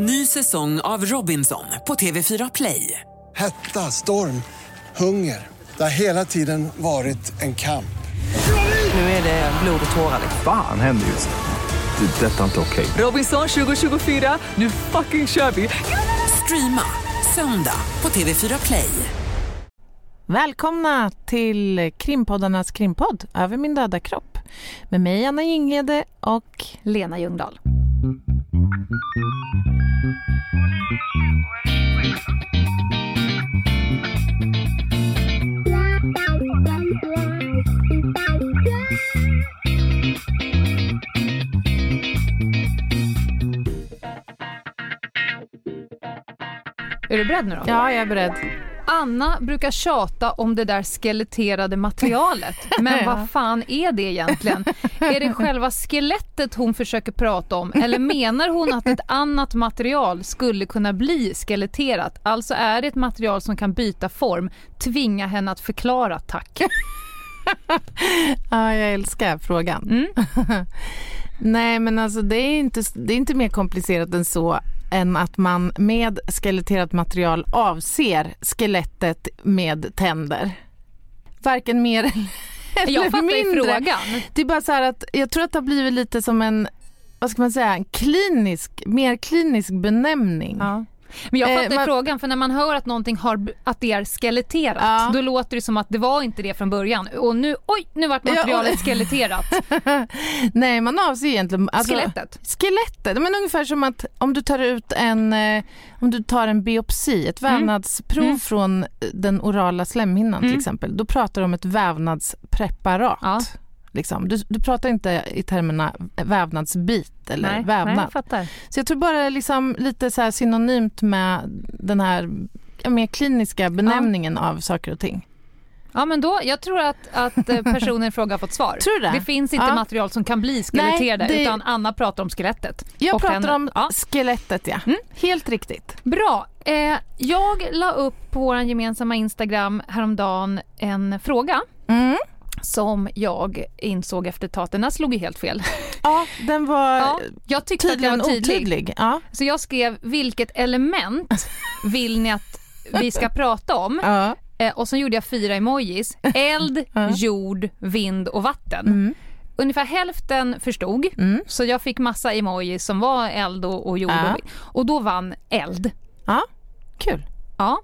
Ny säsong av Robinson på TV4 Play. Hetta, storm, hunger. Det har hela tiden varit en kamp. Nu är det blod och tårar. Fan händer just nu. Det. är Detta är inte okej. Robinson 2024, nu fucking kör vi! Streama söndag på TV4 Play. Välkomna till krimpoddarnas krimpodd Över min döda kropp med mig Anna Jinghede och Lena Ljungdahl. Är du beredd nu då? Ja, jag är beredd. Anna brukar tjata om det där skeletterade materialet. Men vad fan är det egentligen? Är det själva skelettet hon försöker prata om? Eller menar hon att ett annat material skulle kunna bli skeletterat? Alltså är det ett material som kan byta form? Tvinga henne att förklara, tack. Ja, jag älskar frågan. Mm. Nej, men alltså det är, inte, det är inte mer komplicerat än så än att man med skeletterat material avser skelettet med tänder. Varken mer eller Jag fattar mindre. frågan. Det är bara så här att jag tror att det har blivit lite som en, vad ska man säga, en klinisk, mer klinisk benämning. Ja. Men jag Eh, fattar man- frågan, för när man hör att någonting har, att det är skeletterat, Ja. då låter det som att det var inte det från början. Och nu, oj, nu vart materialet skeletterat. Nej, man avser egentligen... Alltså, Skelettet. Skelettet, men ungefär som att om du tar ut en, eh, om du tar en biopsi, ett vävnadsprov Mm. från eh, den orala slemhinnan Mm. till exempel, då pratar du om ett vävnadspreparat. Ja. Liksom. Du, du pratar inte i termerna vävnadsbit eller nej, vävnad. nej, jag fattar. Så jag tror bara det liksom lite så synonymt med den här ja, mer kliniska benämningen av saker och ting. Ja, men då, jag tror att, att eh, personen i fråga har fått svar. Tror du det? Det finns inte Ja. material som kan bli skeletterade, Nej, det- utan Anna pratar om skelettet. Jag pratar tänder. om Ja. skelettet, ja. Mm. Helt riktigt. Bra. Eh, jag la upp på vår gemensamma Instagram häromdagen en fråga Mm. Som jag insåg efter ett tag den här slog ju helt fel. Ja, den var Ja, jag tyckte att jag var tydlig. otydlig. Ja. Så jag skrev vilket element vill ni att vi ska prata om? Ja. Eh, och så gjorde jag fyra emojis. Eld, Ja. jord, vind och vatten. Mm. Ungefär hälften förstod. Mm. Så jag fick massa emojis som var eld och, och jord. Ja. Och, och då vann eld. ja, kul. Ja.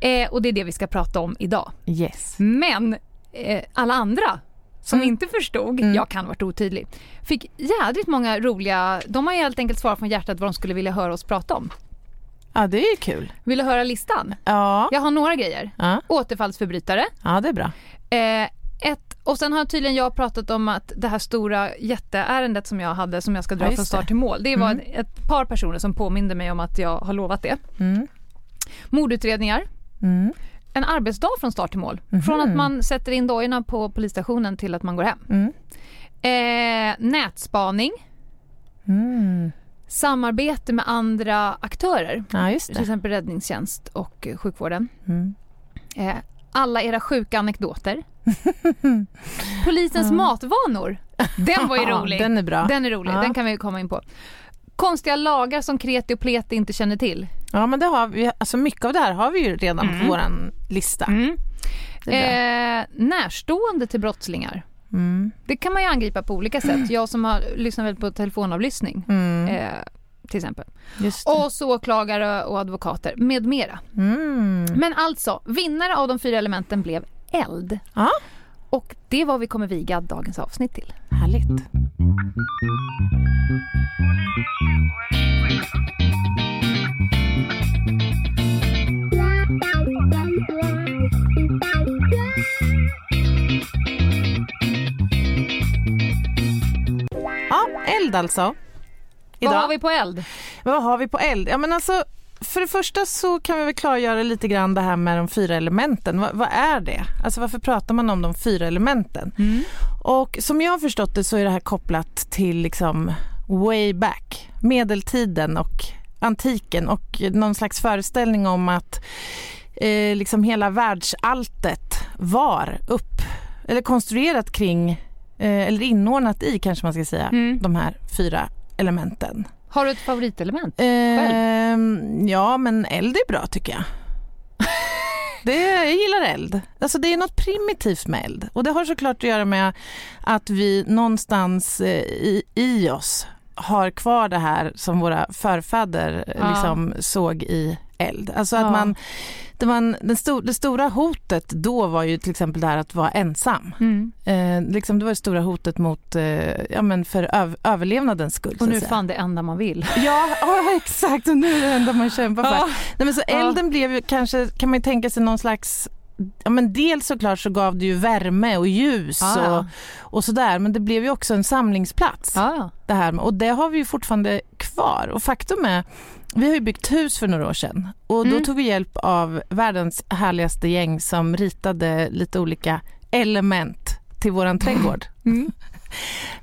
Eh, och det är det vi ska prata om idag. Yes. Men eh, alla andra som Mm. inte förstod, Mm. jag kan ha varit otydlig, fick jädrigt många roliga, de har helt enkelt svarat från hjärtat vad de skulle vilja höra oss prata om. Ja, det är ju kul. Vill du höra listan? Ja, Jag har några grejer. ja. Återfallsförbrytare. ja det är bra. Eh, ett, och sen har tydligen jag pratat om att det här stora jätteärendet som jag hade som jag ska dra Ja, från start till mål. Det var Mm. ett, ett par personer som påminde mig om att jag har lovat det. Mm. Mordutredningar. Mm. En arbetsdag från start till mål. Mhm. Från att man sätter in dojorna på polisstationen till att man går hem. Mm. Eh, nätspaning. Mm. Samarbete med andra aktörer. Ja, just Till det. exempel räddningstjänst och eh, sjukvården. Mm. Eh, alla era sjuka anekdoter. Polisens matvanor. Den var ju rolig. Den är bra. Den är rolig, Ja. den kan vi komma in på. Konstiga lagar som kreti och pleti inte känner till. Ja, men det har vi, alltså mycket av det här har vi ju redan Mm. på våran lista. Är Eh, närstående till brottslingar. Mm. Det kan man ju angripa på olika sätt. Jag som har lyssnat väldigt på telefonavlyssning Mm. eh, till exempel. Och så åklagare och advokater med mera. Mm. Men alltså, vinnare av de fyra elementen blev eld. Ja. Och det vad vi kommer viga dagens avsnitt till. Härligt. Eld alltså. Idag. Vad har vi på eld? Vad har vi på eld? Ja, men alltså, för det första så kan vi väl klargöra lite grann det här med de fyra elementen. Vad, vad är det? Alltså varför pratar man om de fyra elementen? Och som jag har förstått det så är det här kopplat till liksom way back, medeltiden och antiken och någon slags föreställning om att eh, liksom hela världsalltet var upp eller konstruerat kring eller inordnat i kanske man ska säga Mm. de här fyra elementen. Har du ett favoritelement? Ehm, ja, men eld är bra tycker jag. Det, jag gillar eld. Alltså det är något primitivt med eld. Och det har såklart att göra med att vi någonstans eh, i, i oss har kvar det här som våra förfäder eh, Ja. liksom såg i eld. Alltså att Ja. man, det, man, den sto, det stora hotet då var ju till exempel det här att vara ensam. Mm. Eh, liksom det var det stora hotet mot, eh, ja men för öv, överlevnadens skull. Och nu är fan det enda man vill. Ja, ja, exakt. Och nu är det enda man kämpar för. Ja. Nej, men så elden blev ju kanske, kan man tänka sig någon slags Ja, men dels såklart så gav det ju värme och ljus ja. och, och sådär men det blev ju också en samlingsplats. Ja. Det här och det har vi ju fortfarande kvar. Och faktum är, vi har ju byggt hus för några år sedan och då Mm. tog vi hjälp av världens härligaste gäng som ritade lite olika element till våran trädgård. Mm.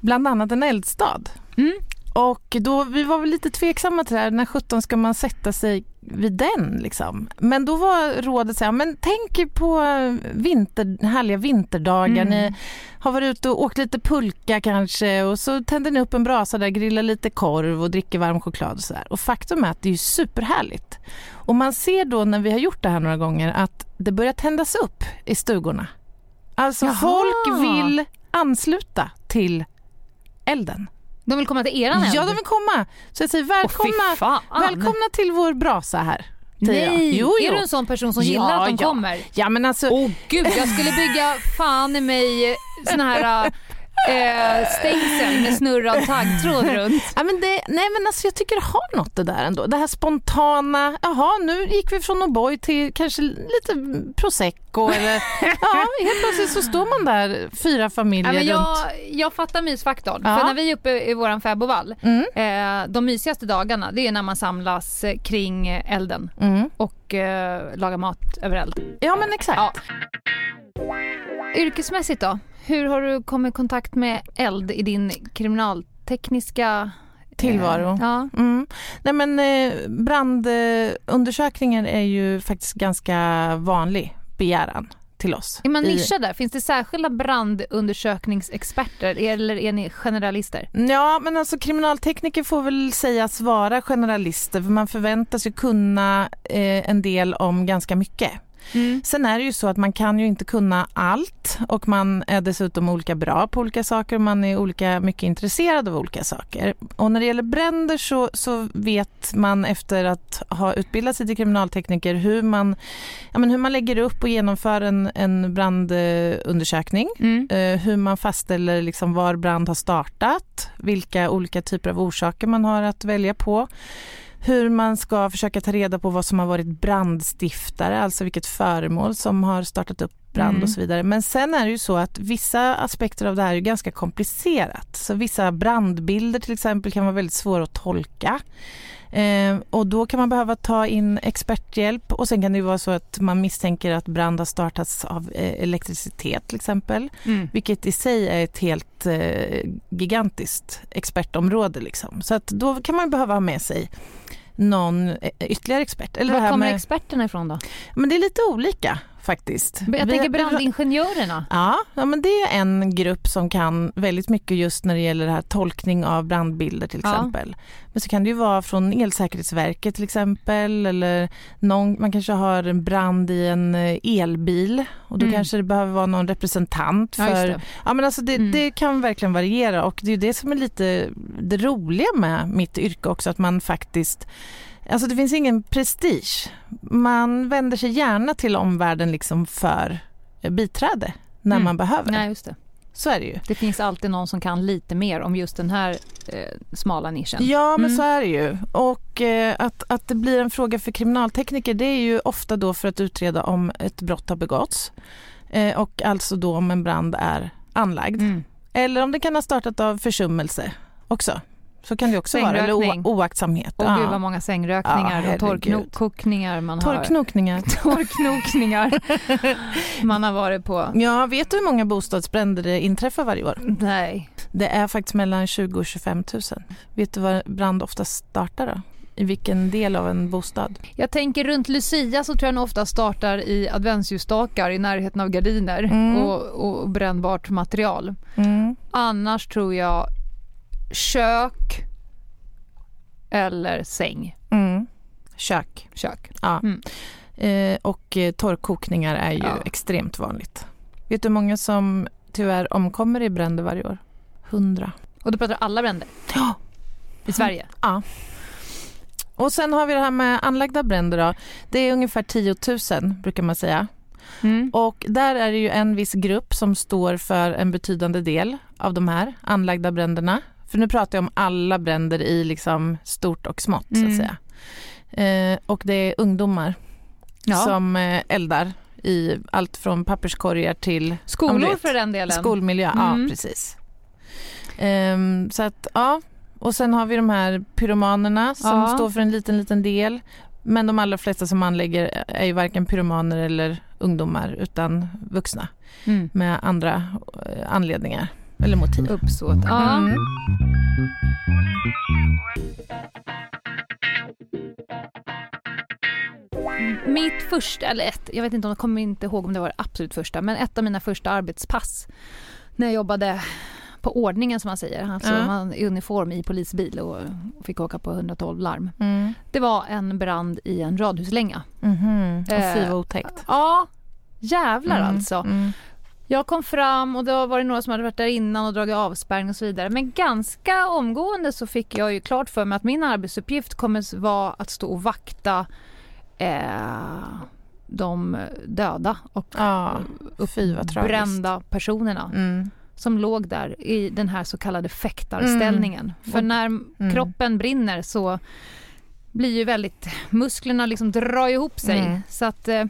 Bland annat en eldstad. Mm. Och då, vi var väl lite tveksamma till det här, när 17 ska man sätta sig vid den liksom? Men då var rådet så här, men tänk på vinter, härliga vinterdagar, Mm. ni har varit ute och åkt lite pulka kanske och så tänder ni upp en brasa där, grillar lite korv och dricker varm choklad och sådär. Och faktum är att det är superhärligt. Och man ser då när vi har gjort det här några gånger att det börjar tändas upp i stugorna. Alltså Jaha. folk vill ansluta till elden. De vill komma till eran eld? Ja, de vill komma. Så jag säger välkomna, fan. välkomna till vår brasa här. Nej, Jo, jo. är du en sån person som Ja, gillar att de ja. kommer? Ja, men alltså, Åh gud, jag skulle bygga fan i mig såna här eh, stängsel med snurrad taggtråd runt. Ja, men det, nej men alltså jag tycker det har något det där ändå. Det här spontana, jaha nu gick vi från O'boy till kanske lite prosecco eller ja helt plötsligt så står man där fyra familjer Ja, men jag, runt. jag fattar mysfaktorn. Ja. För när vi är uppe i våran fäbodvall, Mm. eh, de mysigaste dagarna det är när man samlas eh, kring elden Mm. och eh, lagar mat över eld. Ja men exakt. Ja. Yrkesmässigt då? Hur har du kommit i kontakt med eld i din kriminaltekniska eh, Tillvaro. Ja. Mm. Nej men eh, brandundersökningar är ju faktiskt ganska vanlig begäran till oss. Är man nischad där? Finns det särskilda brandundersökningsexperter eller är ni generalister? Ja, men alltså kriminaltekniker får väl sägas vara generalister för man förväntas ju kunna eh, en del om ganska mycket. Sen är det ju så att man kan ju inte kunna allt och man är dessutom olika bra på olika saker och man är olika mycket intresserad av olika saker. Och när det gäller bränder så, så vet man efter att ha utbildat sig till kriminaltekniker hur man, ja, men hur man lägger upp och genomför en, en brandundersökning. Mm. Eh, hur man fastställer liksom var brand har startat, vilka olika typer av orsaker man har att välja på. Hur man ska försöka ta reda på vad som har varit brandstiftare, alltså vilket föremål som har startat upp brand Mm. och så vidare. Men sen är det ju så att vissa aspekter av det här är ganska komplicerat. Så vissa brandbilder till exempel kan vara väldigt svåra att tolka. Eh, och då kan man behöva ta in experthjälp och sen kan det ju vara så att man misstänker att brand har startats av eh, elektricitet till exempel. Mm. Vilket i sig är ett helt eh, gigantiskt expertområde. Liksom. Så att då kan man behöva ha med sig någon eh, ytterligare expert. Eller Var kommer med, experterna ifrån då? men det är lite olika faktiskt. Jag tänker vi- brandingenjörerna. Ja, ja, men det är en grupp som kan väldigt mycket just när det gäller det här tolkning av brandbilder till Ja. exempel. Men så kan det ju vara från Elsäkerhetsverket till exempel eller någon, man kanske har en brand i en eh, elbil och då Mm. kanske det behöver vara någon representant Ja, för det. Ja men alltså det, Mm. det kan verkligen variera och det är ju det som är lite det roliga med mitt yrke också att man faktiskt Alltså det finns ingen prestige. Man vänder sig gärna till omvärlden liksom för eh, biträde när Mm. man behöver. Nej, just det. Så är det ju. Det finns alltid någon som kan lite mer om just den här eh, smala nischen. Ja men Mm. så är det ju. Och eh, att, att det blir en fråga för kriminaltekniker det är ju ofta då för att utreda om ett brott har begåtts. Eh, och alltså då om en brand är anlagd. Mm. Eller om det kan ha startat av försummelse också. Så kan det också vara. Eller o- oaktsamhet. Och gud vad många sängrökningar Ja, och herregud. torrkokningar man har. Torrknokningar. Torrknokningar man har varit på. Ja, vet du hur många bostadsbränder det inträffar varje år? Nej. Det är faktiskt mellan 20 och 25 000. Vet du var brand oftast startar då? I vilken del av en bostad? Jag tänker runt Lucia så tror jag den ofta startar i adventsljusstakar i närheten av gardiner Mm. och, och brännbart material. Mm. Annars tror jag kök, eller säng, Mm. Kök. kök. Ja. Mm. Eh, och eh, torrkokningar är ju Ja. extremt vanligt. Vet du hur många som tyvärr omkommer i bränder varje år? Hundra. Och då pratar du alla bränder Ja. i Sverige. Ja. Och sen har vi det här med anlagda bränder då. Det är ungefär 10 000 brukar man säga. Mm. Och där är det ju en viss grupp som står för en betydande del av de här anlagda bränderna. För nu pratar jag om alla bränder i liksom stort och smått så att Mm. säga. Eh, och det är ungdomar Ja. som eh, eldar i allt från papperskorgar till Skolor vet. för den delen. skolmiljö. Mm. Ja, precis. Ehm, så att, ja. Och sen har vi de här pyromanerna som Ja. står för en liten, liten del. Men de allra flesta som anlägger är ju varken pyromaner eller ungdomar utan vuxna Mm. med andra eh, anledningar eller motiv. Uppsåt. Ja. Mm. Mitt första, eller ett, jag vet inte om jag kommer inte ihåg om det var det absolut första, men ett av mina första arbetspass när jag jobbade på ordningen som man säger, alltså Ja. man i uniform i polisbil och fick åka på 112 larm. Mm. Det var en brand i en radhuslänga. Mhm. Och Eh, fy vad otäckt. Ja, jävlar Mm, alltså. Mm. Jag kom fram och då var det några som hade varit där innan och dragit avspärrning och så vidare. Men ganska omgående så fick jag ju klart för mig att min arbetsuppgift kommer vara att stå och vakta eh, de döda och Ja, fy vad tragiskt. brända personerna Mm. som låg där i den här så kallade fäktarställningen. För Och- när Mm. kroppen brinner så blir ju väldigt, musklerna liksom drar ihop sig. Mm. Så att, eh,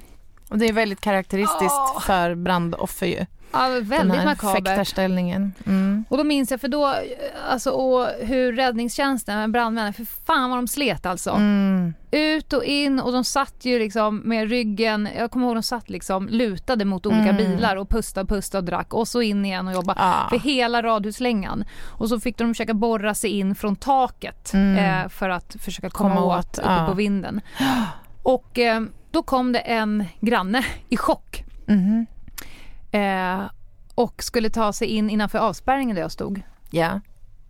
Och det är väldigt karaktäristiskt Åh. för brandoffer ju. ja, väldigt makabert. fäktarställningen. Mm. Och då minns jag för då, alltså och hur räddningstjänsten, brandmännen, för fan vad de slet alltså. Mm. Ut och in och de satt ju liksom med ryggen, jag kommer ihåg de satt liksom lutade mot olika Mm. bilar och pusta, pusta och drack och så in igen och jobba. Ja. För hela radhuslängan. Och så fick de försöka borra sig in från taket Mm. eh, för att försöka komma, Komma åt åt, uppe ja. på vinden. Och eh, då kom det en granne i chock Mhm. eh, och skulle ta sig in innanför avspärrningen där jag stod. Ja.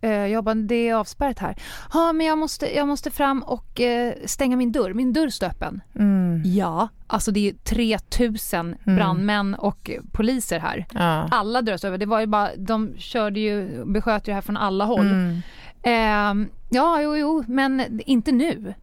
Eh, jag bara, det är avspärrat här. Ja, men jag måste, jag måste fram och eh, stänga min dörr. Min dörr står öppen. Mm. Ja, alltså det är ju 3000 brandmän och poliser här. Ja. Alla dörrar står över. Det var ju bara, de körde ju, besköt ju det här från alla håll. Mm. Eh, ja, jo, jo, men inte nu.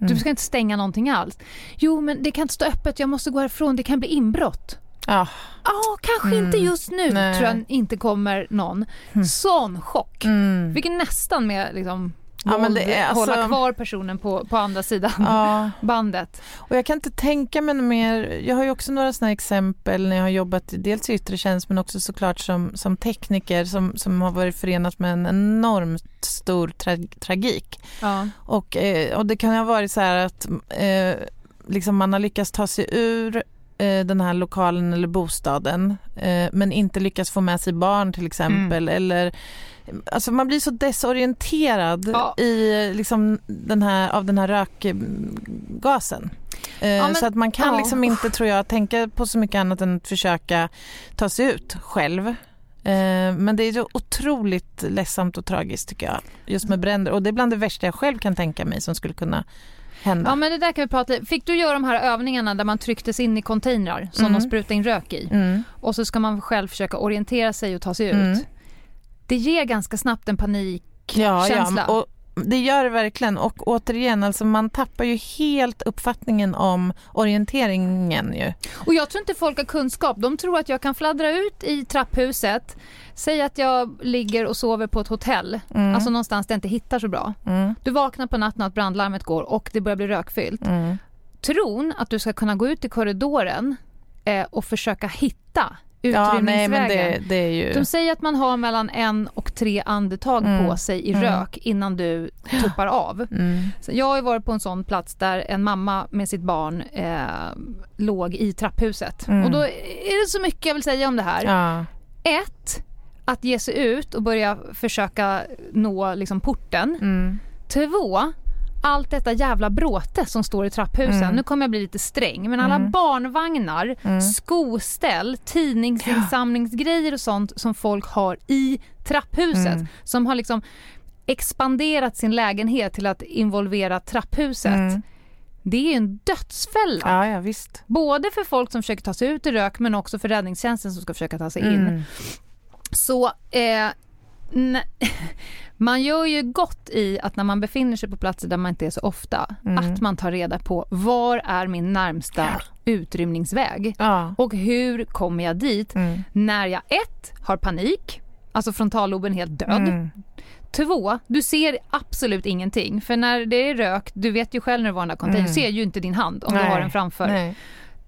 Du Mm. ska inte stänga någonting alls. Jo, men det kan inte stå öppet. Jag måste gå härifrån. Det kan bli inbrott. Ja. Ja, kanske inte just nu. Mm. Nej. Tror jag inte kommer någon. Sån chock. Mm. Fick nästan med liksom Ja, men det är alltså- hålla kvar personen på, på andra sidan ja. bandet. Och jag kan inte tänka mig mer. Jag har ju också några sådana exempel när jag har jobbat dels i yttre tjänst men också såklart som, som tekniker som, som har varit förenat med en enormt stor tra tragik. Ja. Och, eh, och det kan ha varit så här att eh, liksom man har lyckats ta sig ur den här lokalen eller bostaden eh, men inte lyckats få med sig barn till exempel. Eller, alltså man blir så desorienterad Ja. i, liksom, den här, av den här rökgasen. Eh, men- så att man kan ja. liksom inte, tror jag, tänka på så mycket annat än att försöka ta sig ut själv. Eh, Men det är så otroligt ledsamt och tragiskt tycker jag, just med bränder. Och det är bland det värsta jag själv kan tänka mig som skulle kunna hända. ja, men det där kan vi prata. Fick du göra de här övningarna där man trycktes in i containrar som Mm. de sprutade in rök i? Mm. Och så ska man själv försöka orientera sig och ta sig ut. Mm. Det ger ganska snabbt en panik. Ja, ja, och det gör det verkligen. Och återigen, alltså man tappar ju helt uppfattningen om orienteringen ju. Och jag tror inte folk har kunskap. De tror att jag kan fladdra ut i trapphuset, säga att jag ligger och sover på ett hotell, Mm. alltså någonstans där jag inte hittar så bra. Mm. Du vaknar på natten att brandlarmet går och det börjar bli rökfyllt. Mm. Tron att du ska kunna gå ut i korridoren eh, och försöka hitta utrymningsvägen. men det, det är ju... De säger att man har mellan en och tre andetag Mm. på sig i Mm. rök innan du tuppar av. Mm. Jag har varit på en sån plats där en mamma med sitt barn eh, låg i trapphuset. Mm. Och då är det så mycket jag vill säga om det här. Ja. Ett, att ge sig ut och börja försöka nå liksom porten. Mm. Två, allt detta jävla bråte som står i trapphusen. Mm. Nu kommer jag bli lite sträng, men alla Mm. barnvagnar, Mm. skoställ, tidningsinsamlingsgrejer och sånt som folk har i trapphuset. Mm. Som har liksom expanderat sin lägenhet till att involvera trapphuset. Mm. Det är ju en dödsfälla. Ja, ja visst. Både för folk som försöker ta sig ut i rök men också för räddningstjänsten som ska försöka ta sig in. Mm. Så eh, man gör ju gott i att när man befinner sig på platser där man inte är så ofta, Mm. att man tar reda på var är min närmsta utrymningsväg Ja. och hur kommer jag dit Mm. när jag ett, har panik, alltså frontalloben helt död. Mm. Två, du ser absolut ingenting. För när det är rök, du vet ju själv när du var i den där containern, Mm. du ser ju inte din hand om du Nej. har den framför. Nej.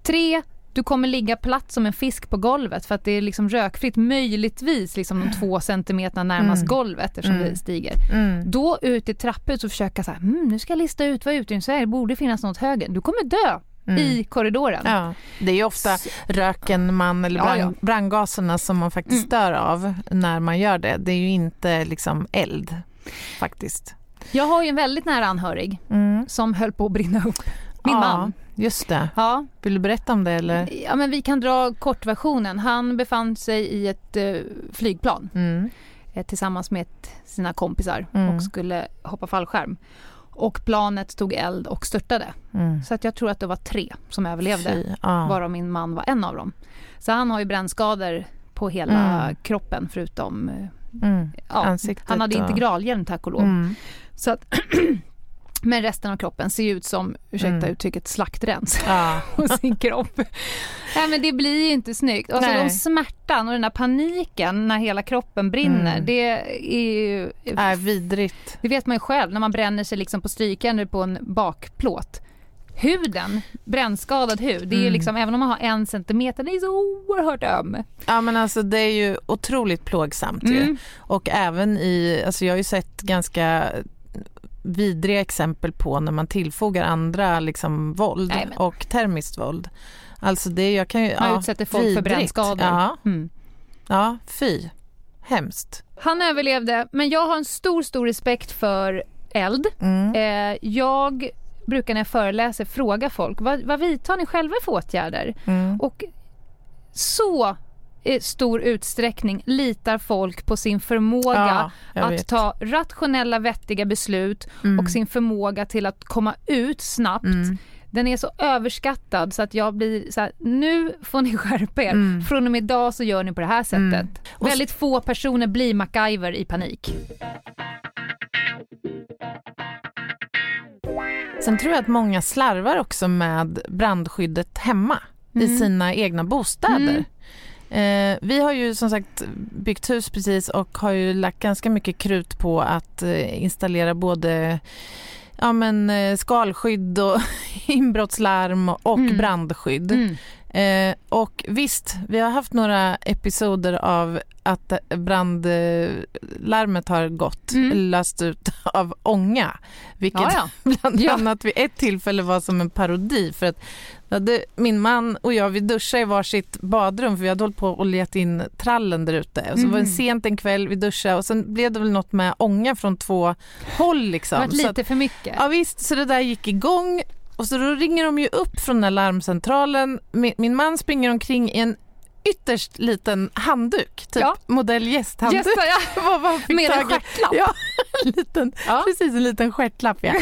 Tre, du kommer ligga platt som en fisk på golvet för att det är liksom rökfritt, möjligtvis liksom de två centimeterna närmast Mm. golvet eftersom Mm. det stiger. Mm. Då ut i trapphus och försöka så här, mm, nu ska jag lista ut vad utrymningsväg är, det borde finnas något höger. Du kommer dö Mm. i korridoren. Ja, det är ju ofta röken man, eller Ja, brand, ja. brandgaserna som man faktiskt Mm. stör av när man gör det. Det är ju inte liksom eld faktiskt. Jag har ju en väldigt nära anhörig Mm. som höll på att brinna upp. Min ja, man. Just det. Ja, Vill du berätta om det eller? ja, men vi kan dra kortversionen. Han befann sig i ett eh, flygplan Mm. eh, tillsammans med ett, sina kompisar Mm. och skulle hoppa fallskärm. Och planet tog eld och störtade. Mm. Så att jag tror att det var tre som överlevde, Fy, ja. varav min man var en av dem. Så han har ju brännskador på hela Mm. kroppen förutom... eh, Mm. Ja, Ansiktet han hade integralhjälm tack och lov. Mm. Så att, men resten av kroppen ser ju ut som, ursäkta Mm. uttrycket, slaktrens på sin kropp. Nej men det blir ju inte snyggt. Alltså, Nej. de smärtan och den där paniken när hela kroppen brinner, Mm. det är ju... Är vidrigt. Det vet man ju själv när man bränner sig liksom på strykjärn på en bakplåt. Huden, brännskadad hud, det är ju Mm. liksom, även om man har en centimeter, det är så oerhört öm. Ja men alltså det är ju otroligt plågsamt ju. Mm. Och även i, alltså jag har ju sett ganska vidriga exempel på när man tillfogar andra liksom våld Nej, och termiskt våld. Alltså det, jag kan ju, Man ja, utsätter folk för vidrigt. brännskador. Ja, Mm. ja, fy. Hemskt. Han överlevde, men jag har en stor, stor respekt för eld. Mm. Eh, jag brukar när jag föreläser fråga folk, vad, vad vidtar ni själva för åtgärder? Mm. Och så stor utsträckning litar folk på sin förmåga Ja, att vet. ta rationella, vettiga beslut Mm. och sin förmåga till att komma ut snabbt. Mm. Den är så överskattad så att jag blir så här, nu får ni skärpa er. Mm. Från och med idag så gör ni på det här sättet. Mm. Och s- Väldigt få personer blir MacGyver i panik. Sen tror jag att många slarvar också med brandskyddet hemma i Mm. sina egna bostäder. Eh, vi har ju som sagt byggt hus precis och har ju lagt ganska mycket krut på att eh, installera både ja, men, eh, skalskydd och inbrottslarm och Mm. brandskydd. Mm. Eh, och visst, vi har haft några episoder av att eh, brandlarmet har gått, Mm. löst ut av ånga. Vilket Ja, ja. bland Ja. annat vid ett tillfälle var som en parodi. För att hade, min man och jag vi duschade i varsitt badrum för vi hade hållit på och letat in trallen där ute. Och så var det Mm. sent en kväll, vi duschade och sen blev det väl något med ånga från två håll. Det Liksom. har varit Så att- lite för mycket. Ja visst, så det där gick igång och så då ringer de ju upp från den larmcentralen. Min, min man springer omkring i en ytterst liten handduk, typ Ja. modell gästhandduk. Gästar, ja. Vad var fick Med en tag stjärtlapp. Ja, en liten, Ja. precis en liten stjärtlapp ja.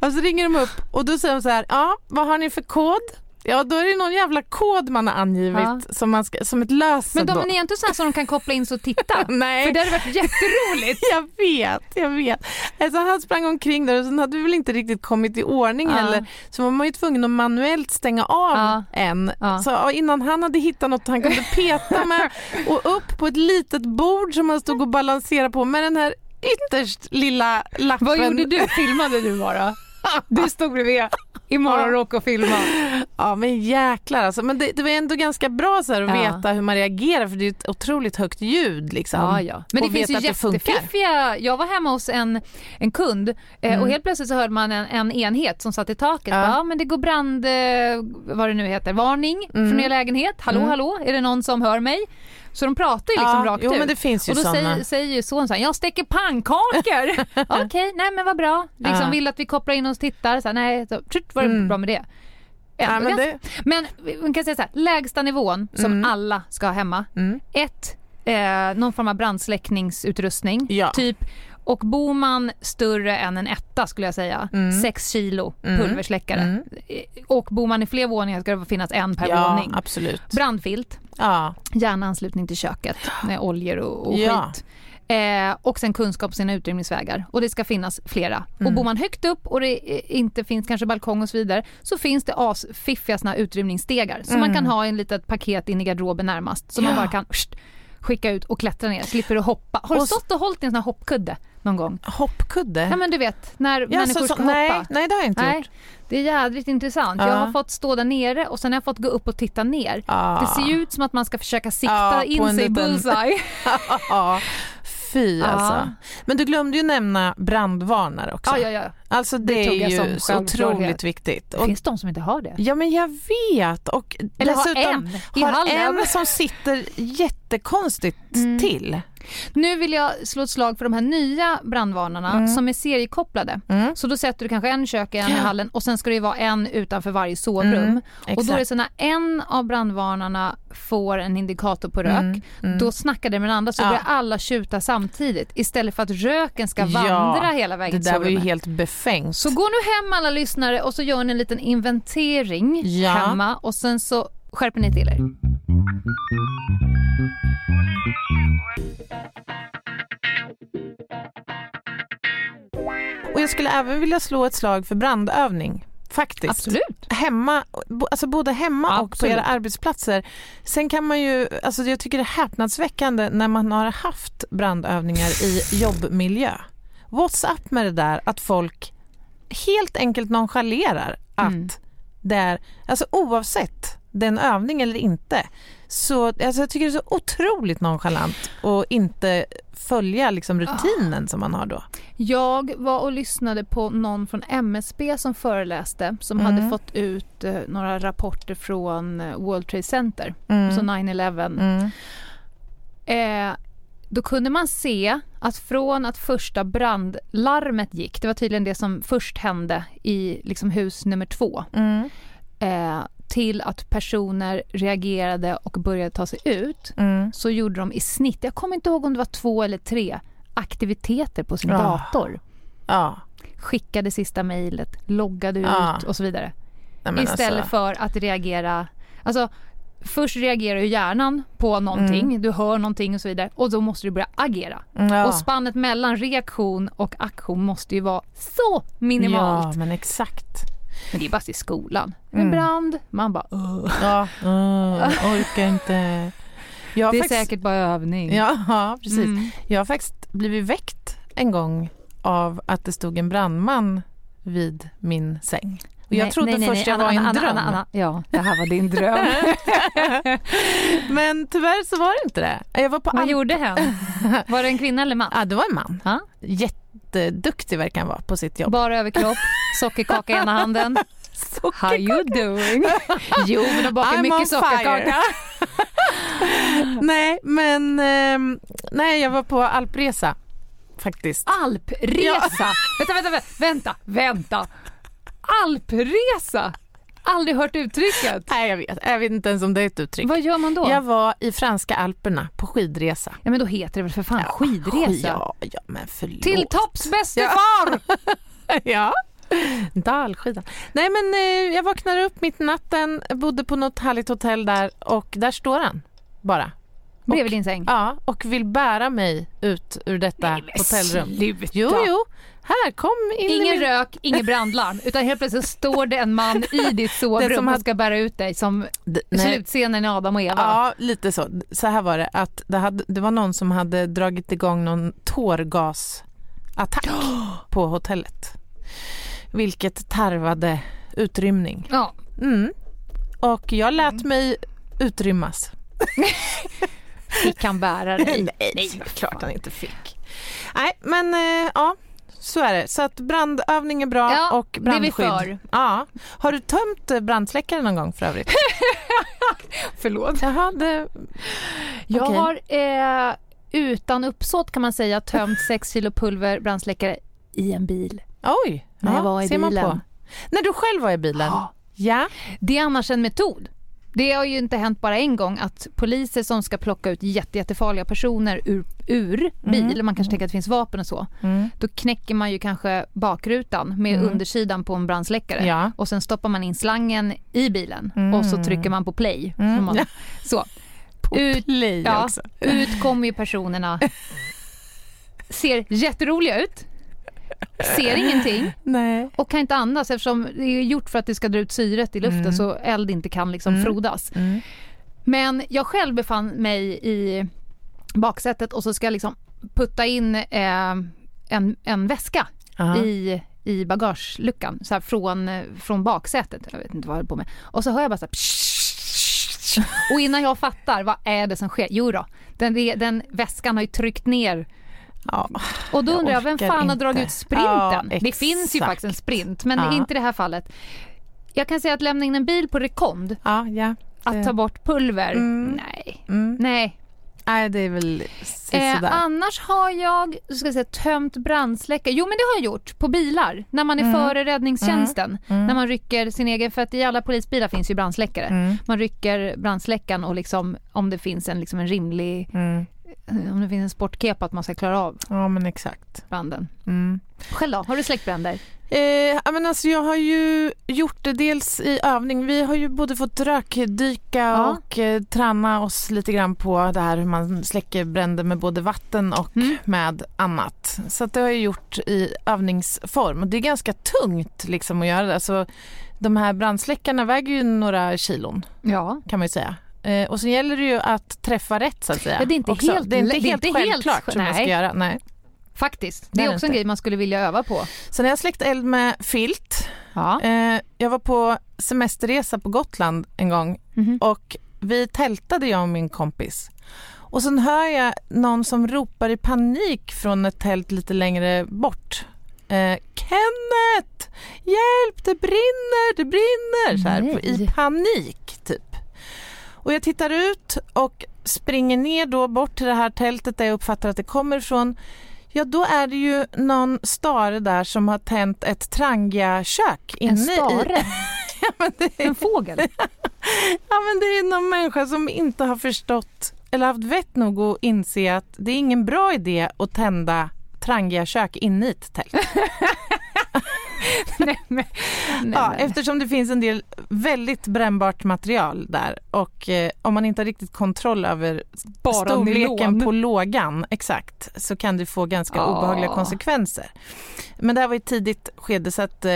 Och så ringer de upp och då säger de så här, ja vad har ni för kod? Ja då är det någon jävla kod man har angivit Ja. som, man ska, som ett lösen Men de är inte så här som de kan koppla in så och titta. Nej. För det hade varit jätteroligt. Jag vet, jag vet. Alltså han sprang omkring där och sen hade vi väl inte riktigt kommit i ordning Ja. heller. Så var man ju tvungen att manuellt stänga av Ja. en. Ja. Så innan han hade hittat något han kunde peta med och upp på ett litet bord som han stod och balanserade på med den här ytterst lilla lappen. Vad gjorde du? Filmade du bara? Du stod bredvid i morgonrock och filmade. Ja men jäklar alltså. Men det, det var ändå ganska bra så här att Ja. veta hur man reagerar för det är ett otroligt högt ljud liksom. Ja, ja. Men det Och finns ju jättefiffiga... Jag var hemma hos en, en kund eh, Mm. och helt plötsligt så hörde man en, en enhet som satt i taket. Ja. Ja. ja men det går brand... Eh, vad det nu heter. Varning Mm. från er lägenhet. Hallå Mm. hallå, är det någon som hör mig? Så de pratar ju liksom ja, rakt jo, ut. men det finns ju och då sådana. säger, säger ju son så här, jag steker pannkakor. Okej, nej men vad bra. Liksom Ja. vill att vi kopplar in oss och tittar. Så här, nej, så, tjut, var det Mm. bra med det. Ja, men det, men man kan säga så här, lägsta nivån som Mm. alla ska ha hemma. mm. Ett, eh, någon form av brandsläckningsutrustning. Ja. Typ Och bor man större än en etta skulle jag säga, Mm. 6 kilo Mm. pulversläckare. Mm. Och bor man i fler våningar ska det finnas en per ja, våning. absolut. Brandfilt, Ja. gärna anslutning till köket med oljor och, och Ja. skit. Eh, och sen kunskap på sina utrymningsvägar. Och det ska finnas flera. Och Mm. bor man högt upp och det eh, inte finns kanske balkong och så vidare så finns det asfiffiga såna utrymningsstegar. Så man kan ha en litet paket in i garderoben närmast. Så man Mm. Ja. bara kan skicka ut och klättra ner. Slipper du hoppa. Har du Och stått och hållit i en sån här hoppkudde någon gång? Hoppkudde? Ja men du vet när Ja, människor så- ska så- hoppa. nej, nej, det har jag inte Nej, gjort. det är jädrigt intressant. Ja. Jag har fått stå där nere och sen har jag fått gå upp och titta ner. Ja. Det ser ju ut som att man ska försöka sikta in sig i bullseye. Fy alltså. Men du glömde ju nämna brandvarnare också. Ja, ja, ja. Alltså det, Det är ju så otroligt viktigt. Det finns de som inte har det. ja men jag vet och Eller har en i har en som sitter jättekonstigt Mm. till. Nu vill jag slå ett slag för de här nya brandvarnarna som är seriekopplade. Mm. Så då sätter du kanske en i köket, en i Ja. hallen och sen ska det vara en utanför varje sovrum. Mm, och då är det så när en av brandvarnarna får en indikator på rök, Mm, mm. då snackar det med den andra så Ja. börjar alla tjuta samtidigt istället för att röken ska Ja, vandra hela vägen Det till där var ju helt befängt. Så gå nu hem alla lyssnare och så gör ni en liten inventering Ja. hemma och sen så skärper ni till er. Och jag skulle även vilja slå ett slag för brandövning. Faktiskt. Absolut. Hemma, alltså både hemma och på Absolut. era arbetsplatser. Sen kan man ju, alltså jag tycker det är häpnadsväckande när man har haft brandövningar i jobbmiljö. What's up med det där att folk helt enkelt nonchalerar att Mm. det är, alltså oavsett den övning eller inte, så alltså jag tycker det är så otroligt nonchalant att inte följa liksom rutinen som man har då. Jag var och lyssnade på någon från MSB som föreläste som Mm. hade fått ut eh, några rapporter från eh, World Trade Center, Mm. så 9-11. Mm. Eh, då kunde man se att från att första brandlarmet gick, det var tydligen det som först hände i liksom hus nummer två, Mm. eh, till att personer reagerade och började ta sig ut Mm. så gjorde de i snitt, jag kommer inte ihåg om det var två eller tre aktiviteter på sin Ah. dator. Ja. Skickade sista mejlet, loggade ut Ja. och så vidare. Nej, Istället alltså, för att reagera, alltså först reagerar ju hjärnan på någonting, Mm. du hör någonting och så vidare och då måste du börja agera. ja. Och spannet mellan reaktion och aktion måste ju vara så minimalt. Ja, men exakt. Men det är bara i skolan. En Mm. brand, man bara "Ugh." Ja, uh, orkar inte. Jag Det är faktiskt, säkert bara övning. Ja, precis. Mm. Jag har faktiskt blivit väckt en gång av att det stod en brandman vid min säng. Och jag Nej, trodde nej, nej, först jag var i en Anna, dröm. Anna. Ja, det här var din dröm. Men tyvärr så var det inte det. Jag var på Vad gjorde hen? Var det en kvinna eller man? Ja, det var en man. Ja. Jätteduktig verkar han vara på sitt jobb. Bara överkropp, sockerkaka i ena handen. How you doing? Jo, men de bakar I'm mycket sockerkaka. nej, men ehm, nej, jag var på alpresa faktiskt. Alpresa! Vänta, vänta, vänta, vänta, vänta. Alpresa? Aldrig hört uttrycket. Nej, jag vet. Jag vet inte ens om det är ett uttryck. Vad gör man då? Jag var i franska alperna på skidresa. Ja, men då heter det väl för fan Ja, skidresa? Ja, ja men förlåt. Till topps bäste Ja. far! ja. Dalskidan. Nej men eh, jag vaknar upp mitt i natten, bodde på något härligt hotell där och där står han bara. Bredvid din säng. Ja, och vill bära mig ut ur detta Nej, men hotellrum. sluta. Jo, jo. Här, kom in Ingen min... rök, ingen brandlarm, utan helt plötsligt står det en man i ditt sovrum som hade- ska bära ut dig som D- nej. slutscenen i Adam och Eva. Ja, lite så. Så här var det. Att det, hade, det var någon som hade dragit igång någon tårgasattack på hotellet. Vilket tarvade utrymning. Ja. Mm. Och jag lät mig utrymmas. Fick han bära dig? Nej, är klart han inte fick. Nej, men eh, ja, så är det. Så att brandövning är bra Ja, och det är vi brandskydd. för. Ja. Har du tömt eh, brandsläckare någon gång för övrigt? Förlåt. Jaha, det... Jag Okej. har eh, utan uppsåt kan man säga tömt 6 kilo pulver brandsläckare i en bil. Oj, När jag var i ser man bilen. på. När du själv var i bilen? Ja. Ja. Det är annars en metod. Det har ju inte hänt bara en gång att poliser som ska plocka ut jätte, jättefarliga personer ur, ur bil, man kanske tänker att det finns vapen och så, Mm. då knäcker man ju kanske bakrutan med Mm. undersidan på en brandsläckare Ja. och sen stoppar man in slangen i bilen Mm. och så trycker man på play. Mm. Man, så. På Ut- play Ja, också. ut kommer ju personerna, ser jätteroliga ut, ser ingenting Nej. och kan inte andas eftersom det är gjort för att det ska dra ut syret i luften Mm. så eld inte kan liksom Mm. frodas. Mm. Men jag själv befann mig i baksätet och så ska jag liksom putta in eh, en, en väska Aha. i, i bagageluckan så här från, från baksätet. Jag vet inte vad jag höll på med. Och så hör jag bara så här psh, och innan jag fattar vad är det som sker, jo då, den, den väskan har ju tryckt ner Ja. och då undrar jag, vem fan har inte. dragit ut sprinten? Ja, det finns ju faktiskt en sprint, men Ja. inte i det här fallet. Jag kan säga att lämna in en bil på rekond, ja. att Det- ta bort pulver, Mm. nej. Mm. Nej. Nej, det är väl Eh, sådär. annars har jag ska jag säga, tömt brandsläckare. Jo men det har jag gjort på bilar. När man är Mm. före räddningstjänsten. Mm. När man rycker sin egen, för att i alla polisbilar finns ju brandsläckare. Mm. Man rycker brandsläckaren och liksom, om det finns en, liksom en rimlig, Mm. eh, om det finns en sportkepa att man ska klara av Ja, men exakt. branden. Mm. Själv då? Har du släckt bränder? Eh, men alltså jag har ju gjort det dels i övning. Vi har ju både fått rökdyka Ja. och eh, träna oss lite grann på det här hur man släcker bränder med både vatten och Mm. med annat. Så det har jag gjort i övningsform. Och Det är ganska tungt liksom att göra det. Alltså, de här brandsläckarna väger ju några kilon Ja. kan man ju säga. Eh, och så gäller det ju att träffa rätt så att säga. Ja, det är inte också. helt- det är inte det är helt inte helt självklart sj- hur man ska göra. Nej. Faktiskt. Det är också en inte. grej man skulle vilja öva på. Sen har jag släckt eld med filt. Ja. Eh, jag var på semesterresa på Gotland en gång Mhm. och vi tältade jag och min kompis. Och sen hör jag någon som ropar i panik från ett tält lite längre bort. Eh, Kenneth! Hjälp, det brinner, det brinner! Så här, I panik, typ. Och jag tittar ut och springer ner då bort till det här tältet där jag uppfattar att det kommer ifrån. Ja, då är det ju någon stare där som har tänt ett Trangia-kök inne En stare? i... ja, är, En fågel? ja, men det är någon människa som inte har förstått eller haft vett nog att inse att det är ingen bra idé att tända Trangia-kök inne i ett tält. nej, men, nej, Ja, men. eftersom det finns en del väldigt brännbart material där och eh, om man inte har riktigt kontroll över Bara storleken nylon. på lågan exakt så kan det få ganska Ja. obehagliga konsekvenser. Men det här var i tidigt skede så att eh,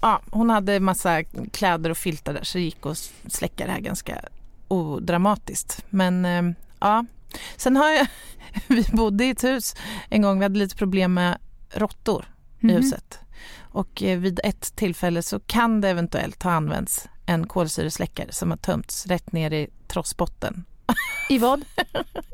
ja, hon hade massa kläder och filtar där så det gick att släcka det här ganska odramatiskt. Men eh, ja, sen har jag, vi bodde i ett hus en gång, vi hade lite problem med råttor i Mhm. huset. Och eh, vid ett tillfälle så kan det eventuellt ha använts en kolsyresläckare som har tömts rätt ner i trossbotten. I vad?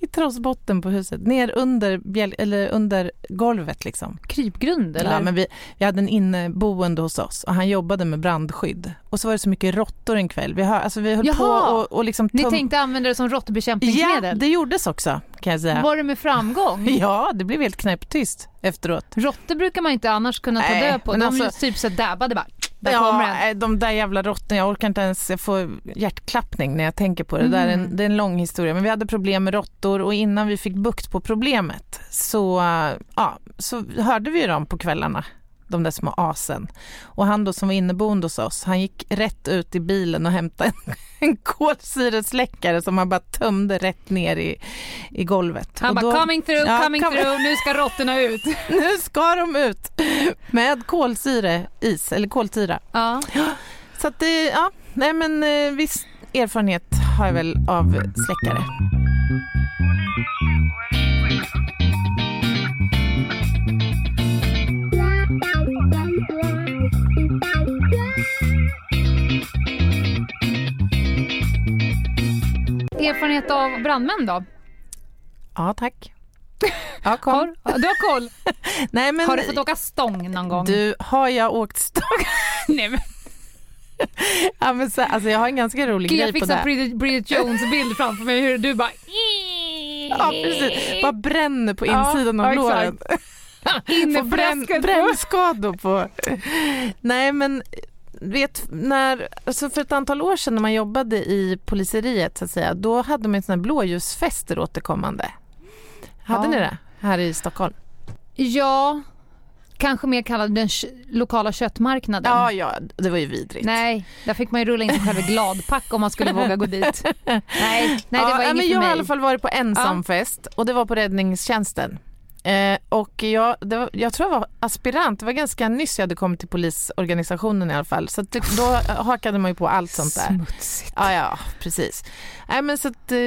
I trossbotten på huset, ner under, bjäl- eller under golvet liksom. Krypgrund eller? Ja, men vi, vi hade en inneboende hos oss och han jobbade med brandskydd. Och så var det så mycket råttor en kväll. Vi, hör, alltså vi höll Jaha. på och, och liksom Ni tänkte använda det som Ja, råttbekämpningsmedel? det gjordes också kan jag säga. Var det med framgång? Ja, det blev helt knäpptyst efteråt. Råttor brukar man inte annars kunna ta Nej, död på. men De alltså- typ så dabbade bara. Där ja, nej, de där jävla råttorna, jag orkar inte ens, får hjärtklappning när jag tänker på det. Det, där är Mm. en, det är en lång historia, men vi hade problem med råttor och innan vi fick bukt på problemet så, äh, ja, så hörde vi dem på kvällarna, de där små asen. Och han då som var inneboende hos oss, han gick rätt ut i bilen och hämtade en, en kolsyresläckare som han bara tömde rätt ner i, i golvet. Han Och bara då- coming through, Ja, coming through, nu ska råttorna ut. Nu ska de ut med kolsyreis, eller kolsyra. Ja. Så att det, ja, nej men eh, viss erfarenhet har jag väl av släckare. Erfarenhet av brandmän då? Ja, tack. Ja, kom. Har, du har koll? Nej, men Har du fått åka stång någon gång? du, har jag åkt stång? Nej, men, Ja, men så, alltså, jag har en ganska rolig Gud, jag grej på det. Bridget, Bridget Jones bild framför mig hur du bara... Ja, precis. Bara bränner på Ja, insidan av ja, låren. exakt. Får bränn, brännskador på... Nej, men vet, när, alltså för ett antal år sedan när man jobbade i poliseriet så att säga, då hade man såna här blåljusfester återkommande. Hade Ja. ni det här i Stockholm? Ja, kanske mer kallad den lokala köttmarknaden. Ja, ja, det var ju vidrigt. Nej, där fick man ju rulla in sig själv i gladpack om man skulle våga gå dit. Nej, nej det ja, var ja, inget men Jag har i alla fall varit på ensamfest och det var på räddningstjänsten. Eh, och jag, det var, jag tror jag var aspirant, det var ganska nyss jag hade kommit till polisorganisationen i alla fall. Så det, då hakade man ju på allt sånt där. Smutsigt. Ja, ja, precis. Nej, men så att, eh,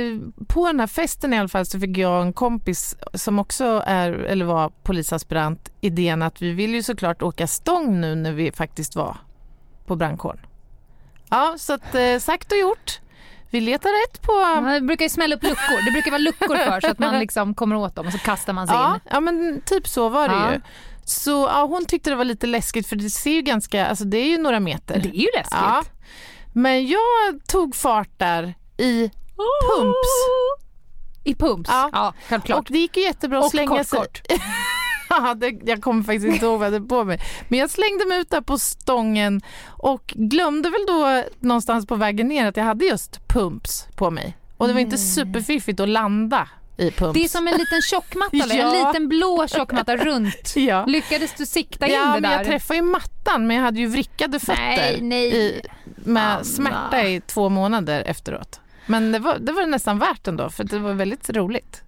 på den här festen i alla fall så fick jag en kompis som också är, eller var polisaspirant idén att vi vill ju såklart åka stång nu när vi faktiskt var på brandkåren. Ja, så att eh, sagt och gjort. Vi letar rätt på... Ja, Det brukar ju smälla upp luckor. Det brukar vara luckor för så att man liksom kommer åt dem och så kastar man sig Ja, in. ja men typ så var det Ja. ju. Så ja, hon tyckte det var lite läskigt för det ser ju ganska, alltså det är ju några meter. Det är ju läskigt. Ja. Men jag tog fart där i pumps. I pumps? Ja. Ja, självklart. Och det gick ju jättebra att Och slänga kort, sig. kort. det, jag kommer faktiskt inte ihåg vad jag hade på mig. Men jag slängde mig ut där på stången och glömde väl då någonstans på vägen ner att jag hade just pumps på mig. Och det var inte superfiffigt att landa i pumps. Det är som en liten tjockmatta? Ja. en liten blå tjockmatta runt. Ja. Lyckades du sikta in Ja, det men där? jag träffade ju mattan men jag hade ju vrickade fötter Nej, nej. I, med Anna. smärta i två månader efteråt. Men det var, det var nästan värt ändå för det var väldigt roligt.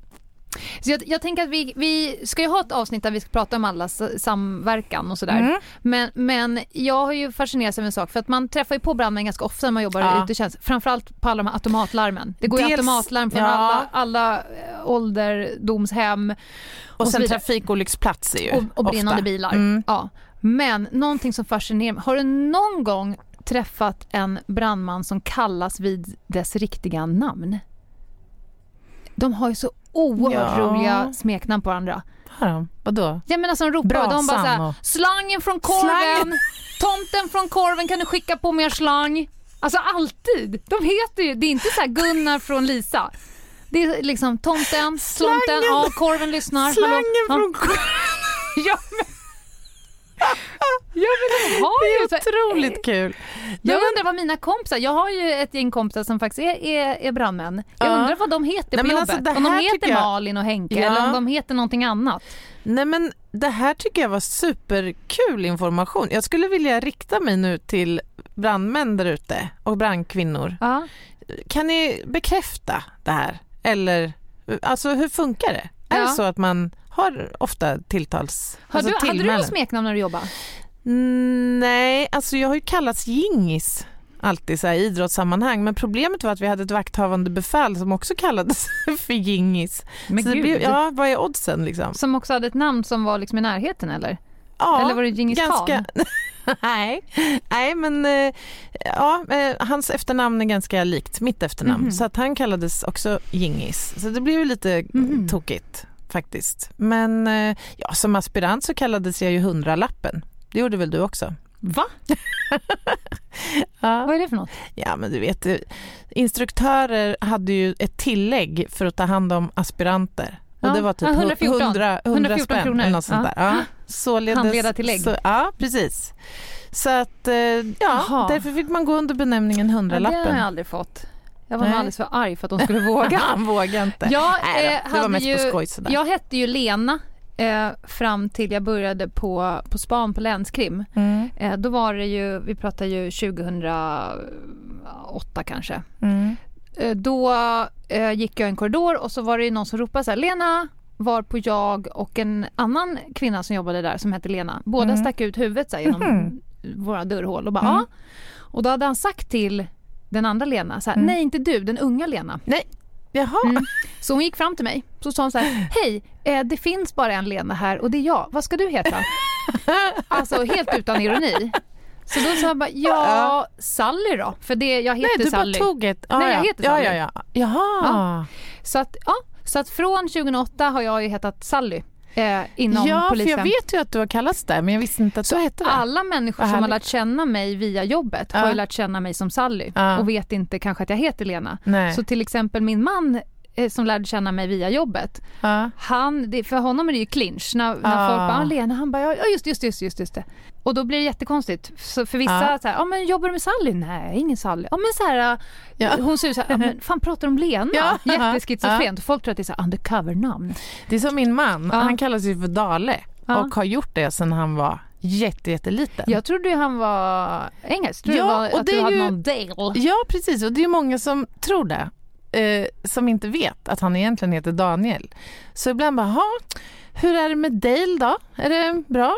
Så jag, jag tänker att vi, vi ska ju ha ett avsnitt där vi ska prata om allas samverkan och sådär. Mm. Men, men jag har ju fascinerats av en sak för att man träffar ju på brandmän ganska ofta när man jobbar Ja. ute i tjänst. Framförallt på alla de här automatlarmen. Det går ju Dels- automatlarm från ja. alla, alla eh, ålderdomshem Och, Och sen trafikolycksplatser ju. och, och brinnande ofta. bilar. Mm. Ja. Men någonting som fascinerar mig. Har du någon gång träffat en brandman som kallas vid dess riktiga namn? De har ju så oerhört Ja. roliga smeknamn på varandra. Har de? Vadå? Jag menar som ropar och de bara Brasan såhär, och- slangen från korven, Slangen. tomten från korven kan du skicka på mer slang? Alltså alltid. De heter ju, det är inte så här Gunnar från Lisa. Det är liksom tomten, tomten, ja korven lyssnar. Slangen Hallå? från korven. Ja men, ja, men de har ju Det är så- otroligt kul. Jag undrar vad mina kompisar, jag har ju ett gäng kompisar som faktiskt är, är, är brandmän. Jag Ja. undrar vad de heter på men jobbet. alltså, om de heter jag- Malin och Henke Ja. eller om de heter någonting annat. Nej men det här tycker jag var superkul information. Jag skulle vilja rikta mig nu till brandmän där ute och brandkvinnor. Ja. Kan ni bekräfta det här? Eller alltså hur funkar det? Är det så att man har ofta tilltals... Har alltså du, hade du något smeknamn när du jobbade? Mm, Nej, alltså jag har ju kallats gingis alltid så här, i idrottssammanhang men problemet var att vi hade ett vakthavande befäl som också kallades för gingis. Men så det gud. blev, ja, vad är oddsen liksom? Som också hade ett namn som var liksom i närheten eller? Ja, eller var det Djingis khan? Nej, nej men eh, ja, eh, hans efternamn är ganska likt mitt efternamn Mhm. så att han kallades också Gingis. Så det blev ju lite Mhm. tokigt faktiskt. Men eh, ja, som aspirant så kallades jag ju hundralappen. Det gjorde väl du också? Va? Ja, Vad är det för något? ja men du vet, eh, instruktörer hade ju ett tillägg för att ta hand om aspiranter. Och Ja, det var typ ja, 114. 100, 100 114 spänn kronor. eller något sånt Ja. där. Ja. Således, Handledartillägg. Så, ja, precis. Så att, eh, ja, därför fick man gå under benämningen Ja, det hundralappen. har jag aldrig fått. Jag var Nej. alldeles för arg för att de skulle våga. Han vågade inte. Jag, Nej då, eh, hade ju, jag hette ju Lena eh, fram till jag började på, på span på länskrim. Mm, Eh, då var det ju, vi pratar ju 2008 kanske. mm. Eh, då eh, gick jag en korridor och så var det ju någon som ropade så här, Lena var på jag och en annan kvinna som jobbade där som hette Lena. Båda Mm. stack ut huvudet så här, genom Mhm. våra dörrhål och bara Mm. ja. Och då hade han sagt till den andra Lena så här, Mm. nej inte du, den unga Lena. Jaha. Mm. Så hon gick fram till mig så sa hon så här, hej, eh, det finns bara en Lena här och det är jag, vad ska du heta? alltså helt utan ironi. Så då sa jag bara, ja, Sally då, för det, jag heter Nej, du Sally. bara tog ett... Ja, Nej, jag ja. heter ja, Sally. ja, ja. Jaha. Ja. Så att, ja, så att från 2008 har jag ju hetat Sally eh, inom ja, för polisen. jag vet ju att du har kallats där men jag visste inte att du hette det. Alla människor som har lärt känna mig via jobbet Ja. har ju lärt känna mig som Sally Ja. och vet inte kanske att jag heter Lena. Nej. Så till exempel min man eh, som lärde känna mig via jobbet, Ja. han, det, för honom är det ju clinch. När, när Ah. folk bara, ah, Lena, han bara, ja just, just, just, just, just det. Och då blir det jättekonstigt. Så för vissa, Ja. så här, ja men jobbar du med Sally? Nej, ingen Sally. Ja men så här, Ja. hon ser ut så här, ja, men fan pratar om Lena? Ja. Jätteschizofrent. Folk tror att det är så undercover-namn. Det är som min man, Ja. han kallas ju för Dale Ja. och har gjort det sedan han var jätte, jätteliten. Jag trodde ju han var engelsk. Tror Ja, var och att det du är hade ju- någon Dale. Ja, precis. Och det är många som tror det. Eh, som inte vet att han egentligen heter Daniel. Så ibland bara, "Ha, hur är det med Dale då? Är det bra?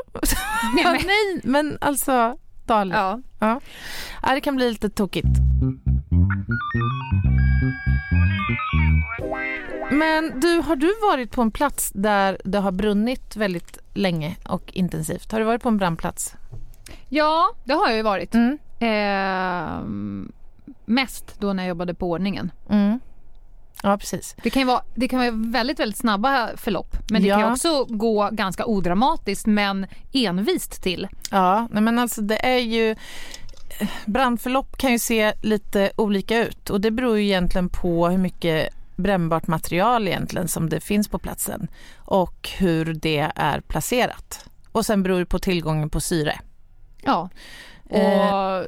Nej, men- nej, men alltså Dale. Ja. Ja. Ja, det kan bli lite tokigt. Men du, har du varit på en plats där det har brunnit väldigt länge och intensivt? Har du varit på en brandplats? ja, det har jag ju varit. Mm. Ehm, mest då när jag jobbade på ordningen. Mm. Ja, precis. Det kan vara, det kan vara väldigt, väldigt snabba förlopp. Men det Ja. kan också gå ganska odramatiskt men envist till. Ja, men alltså det är ju... Brandförlopp kan ju se lite olika ut och det beror ju egentligen på hur mycket brännbart material egentligen som det finns på platsen och hur det är placerat. Och sen beror det på tillgången på syre. Ja. Och Eh.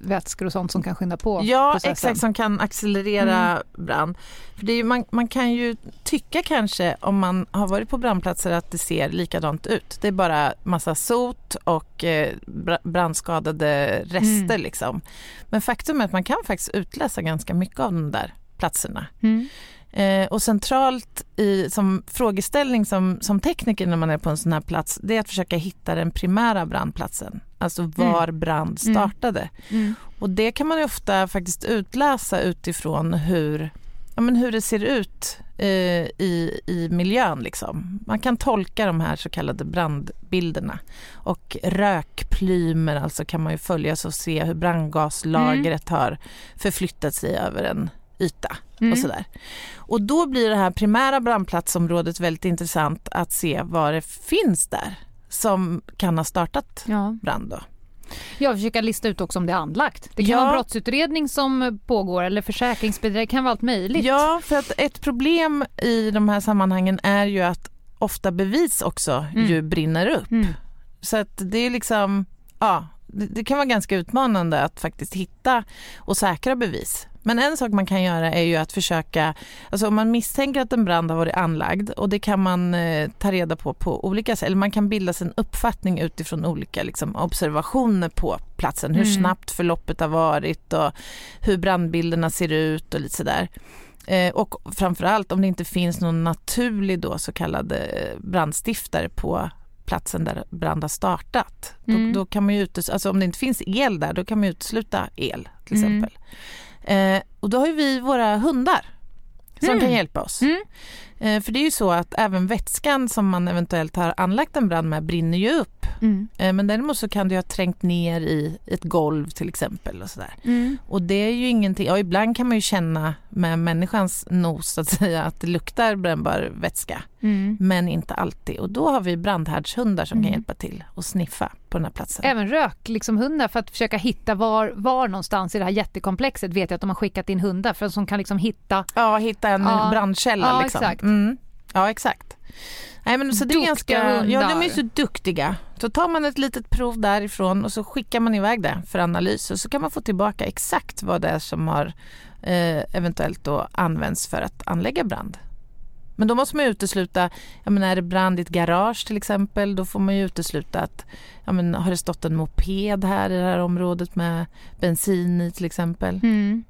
vätskor och sånt som kan skynda på Ja, processen. exakt, som kan accelerera brand. För det är, ju- man, man kan ju tycka kanske om man har varit på brandplatser att det ser likadant ut. Det är bara massa sot och eh, bra- brandskadade rester Mm. liksom. Men faktum är att man kan faktiskt utläsa ganska mycket av de där platserna. Mm. Eh, och centralt i, som frågeställning som, som tekniker när man är på en sån här plats det är att försöka hitta den primära brandplatsen. Alltså var brand startade. Mm. Och det kan man ofta faktiskt utläsa utifrån hur, ja, men hur det ser ut eh, i, i miljön. Liksom. Man kan tolka de här så kallade brandbilderna. Och rökplymer alltså kan man ju följa och se hur brandgaslagret har förflyttat sig över en yta. Mm. Och, sådär. och då blir det här primära brandplatsområdet väldigt intressant att se vad det finns där som kan ha startat Ja. brand. Då. Jag försöker lista ut också om det är anlagt. Det kan Ja. vara en brottsutredning som pågår eller försäkringsbedrägeri. Kan vara allt möjligt. Ja, för att ett problem i de här sammanhangen är ju att ofta bevis också Mm. ju brinner upp. Mm. Så att det är liksom, ja, det, det kan vara ganska utmanande att faktiskt hitta och säkra bevis. Men en sak man kan göra är ju att försöka, alltså om man misstänker att en brand har varit anlagd och det kan man eh, ta reda på på olika sätt, eller man kan bilda sig en uppfattning utifrån olika liksom, observationer på platsen, hur Mm. snabbt förloppet har varit och hur brandbilderna ser ut och lite sådär. Eh, och framförallt om det inte finns någon naturlig då så kallad eh, brandstiftare på platsen där brand har startat. Mm. Då, då kan man ju utes- alltså om det inte finns el där, då kan man utesluta el till Mm. Eh, och då har ju vi våra hundar som Mm. kan hjälpa oss. Mm. Eh, för det är ju så att även vätskan som man eventuellt har anlagt en brand med brinner ju upp. Mm. Eh, men däremot så kan det ha trängt ner i ett golv till exempel och sådär. Mm. Och det är ju ingenting, ja ibland kan man ju känna med människans nos så att säga att det luktar brännbar vätska. Mm. Men inte alltid. Och då har vi brandhärdshundar som Mm. kan hjälpa till och sniffa på den här platsen. Även rök, liksom hundar för att försöka hitta var, var någonstans i det här jättekomplexet vet jag att de har skickat in hundar för som kan liksom hitta. Ja, hitta en Ja. brandkälla Ja, liksom. exakt. Mm. Ja, exakt. Nej, men så det är ganska, ja, de är så duktiga. Så tar man ett litet prov därifrån och så skickar man iväg det för analys och så kan man få tillbaka exakt vad det är som har eh, eventuellt då använts för att anlägga brand. Men då måste man utesluta, jag menar, är det brand i ett garage till exempel, då får man ju utesluta att, ja men har det stått en moped här i det här området med bensin i till exempel? Mm.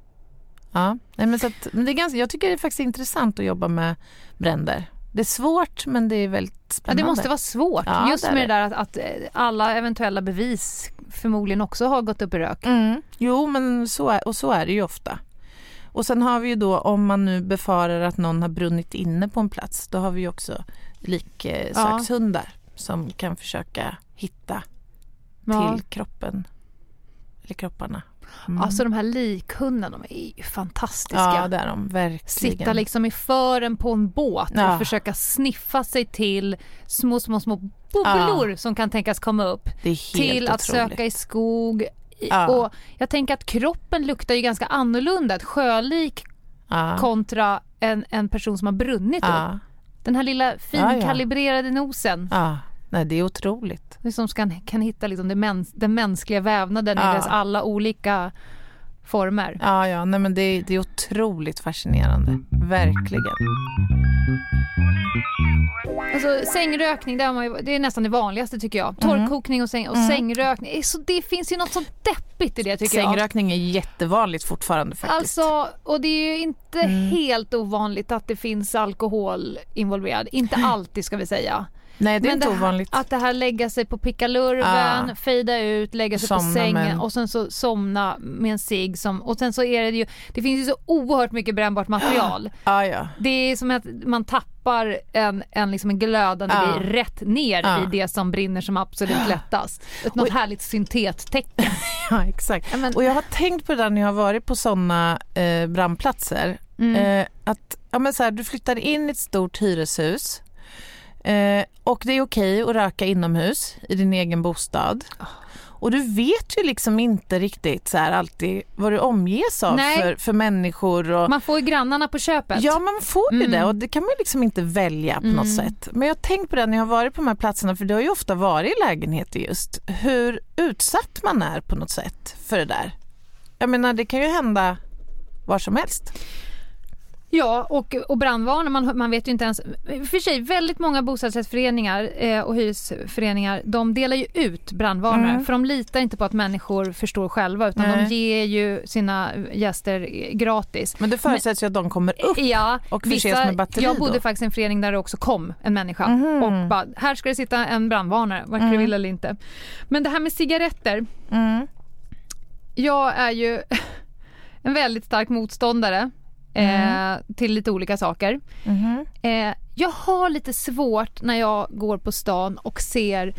Ja, nej, men så att, men det är ganska, jag tycker det är faktiskt intressant att jobba med bränder. Det är svårt men det är väldigt Ja, spännande. det måste vara svårt. Ja, Just det med det där att, att eh, alla eventuella bevis förmodligen också har gått upp i rök. Mm. Jo, men så är, och så är det ju ofta. Och sen har vi ju då om man nu befarar att någon har brunnit inne på en plats, då har vi ju också liksökshundar som kan försöka hitta Ja. till kroppen eller kropparna. Mm. Alltså de här likhundarna, de är ju fantastiska. ja, det är de verkligen. Sitta liksom i fören på en båt Ja. och försöka sniffa sig till små, små, små bubblor som kan tänkas komma upp. till att otroligt. söka i skog. Ja. Och jag tänker att kroppen luktar ju ganska annorlunda. Ett sjölik ja. kontra en, en person som har brunnit upp. ja. Den här lilla Ja, ja. finkalibrerade nosen. Nej, det är otroligt. Det som kan, kan hitta liksom det mäns, den mänskliga vävnaden Ja. i dess alla olika former. Ja, ja, nej men det, det är otroligt fascinerande. Verkligen. Alltså, sängrökning, det, man ju, det är nästan det vanligaste tycker jag. Torrkokning och, säng, och sängrökning. Det är Så det finns ju något så deppigt i det tycker jag. Sängrökning är jättevanligt fortfarande faktiskt. Alltså, och det är ju inte helt ovanligt att det finns alkohol involverad. Inte alltid ska vi säga. Nej, det är Men inte det här, ovanligt. Att det här lägga sig på pickalurven, Ja. fejda ut, lägga sig Somna på sängen och sen så somna med en cigg som, och sen så är det ju, det finns ju så oerhört mycket brännbart material. Ja, ja. Det är som att man tappar en, en, liksom en glödande grej rätt ner Ja. i det som brinner som absolut lättast. Ett något härligt syntettecken. ja exakt. Men- Och jag har tänkt på det där när jag har varit på sådana eh, brandplatser. Mm. Eh, att ja, men så här, du flyttar in i ett stort hyreshus eh, och det är okej att röka inomhus i din egen bostad. Och du vet ju liksom inte riktigt så här, alltid vad du omges av Nej. för, för människor. Och, Man får ju grannarna på köpet. Ja, man får ju Mm. det och det kan man liksom inte välja på något sätt. Men jag har tänkt på det när jag har varit på de här platserna, för det har ju ofta varit i lägenheter just, hur utsatt man är på något sätt för det där. Jag menar, det kan ju hända var som helst. Ja, och, och brandvarnare, man, man vet ju inte ens. För sig, väldigt många bostadsrättsföreningar eh, och hyresföreningar, de delar ju ut brandvarnare. Mm. För de litar inte på att människor förstår själva, utan Nej. de ger ju sina gäster gratis. Men det förutsätts ju att de kommer upp. Ja, Och förses med batteri Jag bodde då? faktiskt i en förening där det också kom en människa Mhm. och bara, här ska det sitta en brandvarnare, vare du vill eller inte. Men det här med cigaretter, Mm. jag är ju en väldigt stark motståndare Mm. eh, till lite olika saker. Mhm. Eh, jag har lite svårt när jag går på stan och ser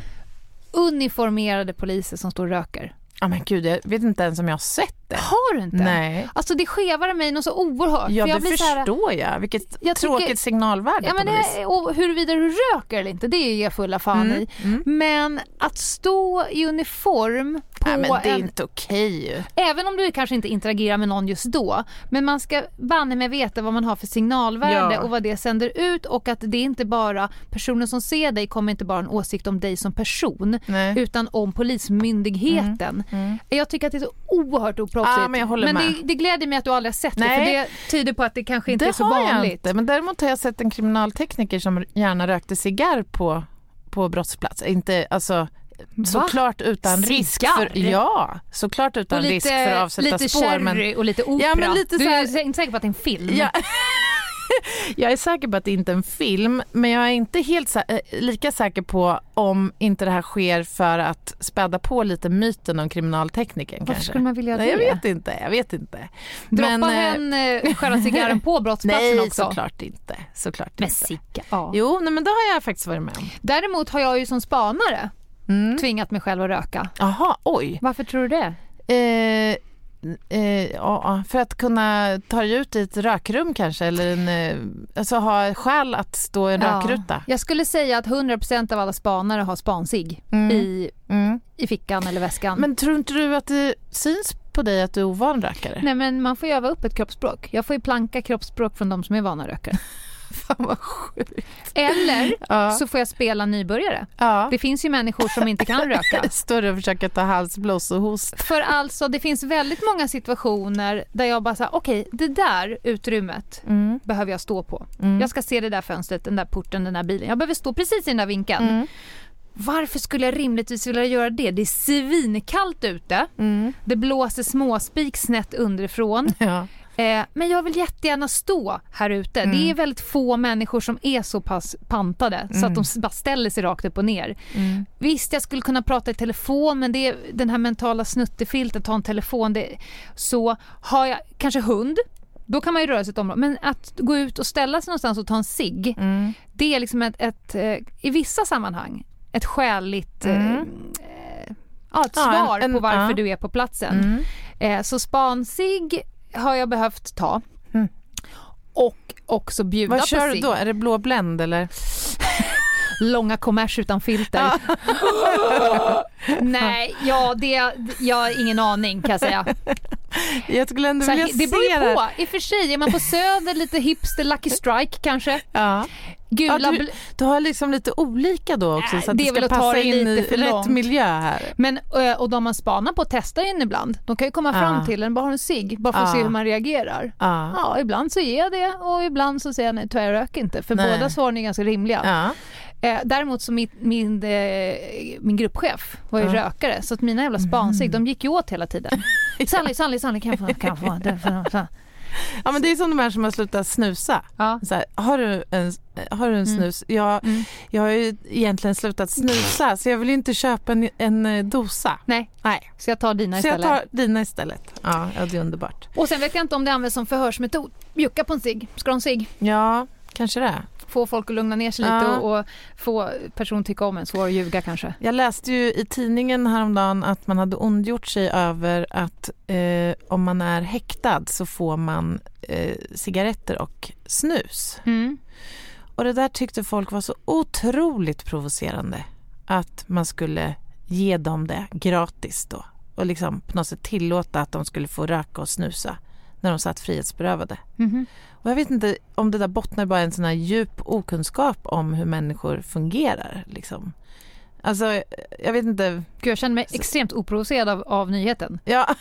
uniformerade poliser som står och röker. Ja men gud, jag vet inte ens om jag har sett det. Har du inte? Nej. Alltså det skevar mig något så oerhört. Ja, jag det så här- förstår jag. Vilket Jag tycker- tråkigt signalvärde Ja, men det, och huruvida du röker eller inte, det är jag fulla fan Mm, i. Men att stå i uniform på Nej, men det är en... inte okej. Även om du kanske inte interagerar med någon just då, men man ska banne med veta vad man har för signalvärde Ja. och vad det sänder ut och att det är inte bara personen som ser dig kommer inte bara en åsikt om dig som person Nej. utan om polismyndigheten. Jag tycker att det är så oerhört oproffsigt. Ja, men jag håller med. det, det gläder mig att du aldrig har sett det Nej. för det tyder på att det kanske inte det är så har jag vanligt. inte. Men däremot har jag sett en kriminaltekniker som gärna rökte cigarr på, på brottsplats. Inte, alltså, såklart utan risk för, ja, såklart utan Och risk för att avsätta lite spår. sherry Men och lite opera. Ja, men lite du så är här- inte säker på att det är en film? Ja. jag är säker på att det inte är en film, men jag är inte helt sä- eh, lika säker på om inte det här sker för att späda på lite myten om kriminaltekniken. Varför kanske. skulle man vilja Nej, jag det? vet inte. Jag vet inte. Droppa Men, eh, hen eh, själva cigarren på brottsplatsen Nej, också? såklart inte. Såklart Med inte. Ja. Jo, nej, men det har jag faktiskt varit med om. Däremot har jag ju som spanare Mm. tvingat mig själv att röka. Jaha, oj. Varför tror du det? Eh, eh, ja, för att kunna ta dig ut i ett rökrum kanske, eller en, eh, alltså ha skäl att stå i en rökruta. Jag skulle säga att 100% av alla spanare har spansig Mm. i, Mm. i fickan eller väskan. Men tror inte du att det syns på dig att du är ovan rökare? Nej men man får ju öva upp ett kroppsspråk. Jag får ju planka kroppsspråk från de som är vana rökare. Fan vad sjukt. Eller Ja. så får jag spela nybörjare. ja. Det finns ju människor som inte kan röka. Står och försöker ta halsblås och host. För alltså det finns väldigt många situationer där jag bara säger okej det där utrymmet Mm. behöver jag stå på. Mm. Jag ska se det där fönstret, den där porten, den där bilen. Jag behöver stå precis i den där vinkeln. Mm. Varför skulle jag rimligtvis vilja göra det? Det är svinkallt ute. Mm. Det blåser småspik snett underifrån. Ja. Eh, men jag vill jättegärna stå här ute. Mm. Det är väldigt få människor som är så pass pantade så att de s- bara ställer sig rakt upp och ner. Mm. Visst, jag skulle kunna prata i telefon men det är den här mentala snuttefiltet, ta en telefon. Det, så har jag kanske hund, då kan man ju röra sig ett område. Men att gå ut och ställa sig någonstans och ta en cigg, Mm. det är liksom ett, ett eh, i vissa sammanhang, ett skäligt eh, Mm. eh, ja, ett Ja, en- svar en- på varför ja. du är på platsen. Mm. Eh, så spansig har jag behövt ta. Mm. Och också bjuda Vad på kör du då? Är det blå Blend eller? Långa kommers utan filter. Nej, ja, det, jag har ingen aning kan jag säga. Jag skulle ändå vilja det beror ju på. I och för sig, är man på Söder lite hipster Lucky Strike kanske. Ja. Gula Ja, du, du har liksom lite olika då också Nej, så att det väl ska passa in i rätt långt. miljö här. Men, eh, och de man spanar på testar in ibland, de kan ju komma fram Ja. till en, bara ha en cigg, bara för att Ja. se hur man reagerar. Ja. Ibland så ger jag det och ibland så säger jag nej, tyvärr jag röker inte. För Nej. båda svaren är ganska rimliga. Eh, däremot så min, min, eh, min gruppchef var ju Ja. rökare så att mina jävla spansig, de gick ju åt hela tiden. Sally, Sally, Sally, kan jag få? Kan jag få? Det- för- för- ja men det är som de här som har slutat snusa. Ja. Så här, har du en, har du en snus? Jag, Mm. jag har ju egentligen slutat snusa så jag vill ju inte köpa en, en eh, dosa. Nej, Nej. så jag tar dina Så jag istället. tar dina istället. Ja, ja det är underbart. Och sen vet jag inte om det används som förhörsmetod. Mjucka på en cigg, ska du ha en cigg? Ja, kanske det. Få folk att lugna ner sig Ja. lite och, och få person tycka om en, svår att ljuga kanske. Jag läste ju i tidningen häromdagen att man hade ondgjort sig över att eh, om man är häktad så får man eh, cigaretter och snus. Mm. Och det där tyckte folk var så otroligt provocerande. Att man skulle ge dem det gratis då. Och liksom på något sätt tillåta att de skulle få röka och snusa när de satt frihetsberövade. Mhm. Och jag vet inte om det där bottnar bara en sån här djup okunskap om hur människor fungerar. Liksom. Alltså, jag vet inte. Gud, jag känner mig extremt oprovocerad av, av nyheten. Ja,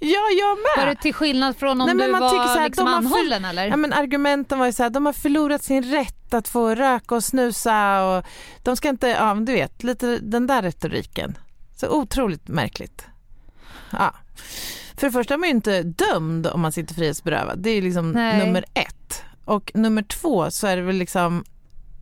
ja jag med. Var det till skillnad från om Nej, men du man var tycker så här, liksom de har för- anhållen eller? Ja, men argumenten var ju så här, de har förlorat sin rätt att få röka och snusa och de ska inte, ja du vet, lite den där retoriken. Så otroligt märkligt. Ja. För det första är man ju inte dömd om man sitter frihetsberövad, det är liksom Nej. nummer ett. Och nummer två så är det väl liksom,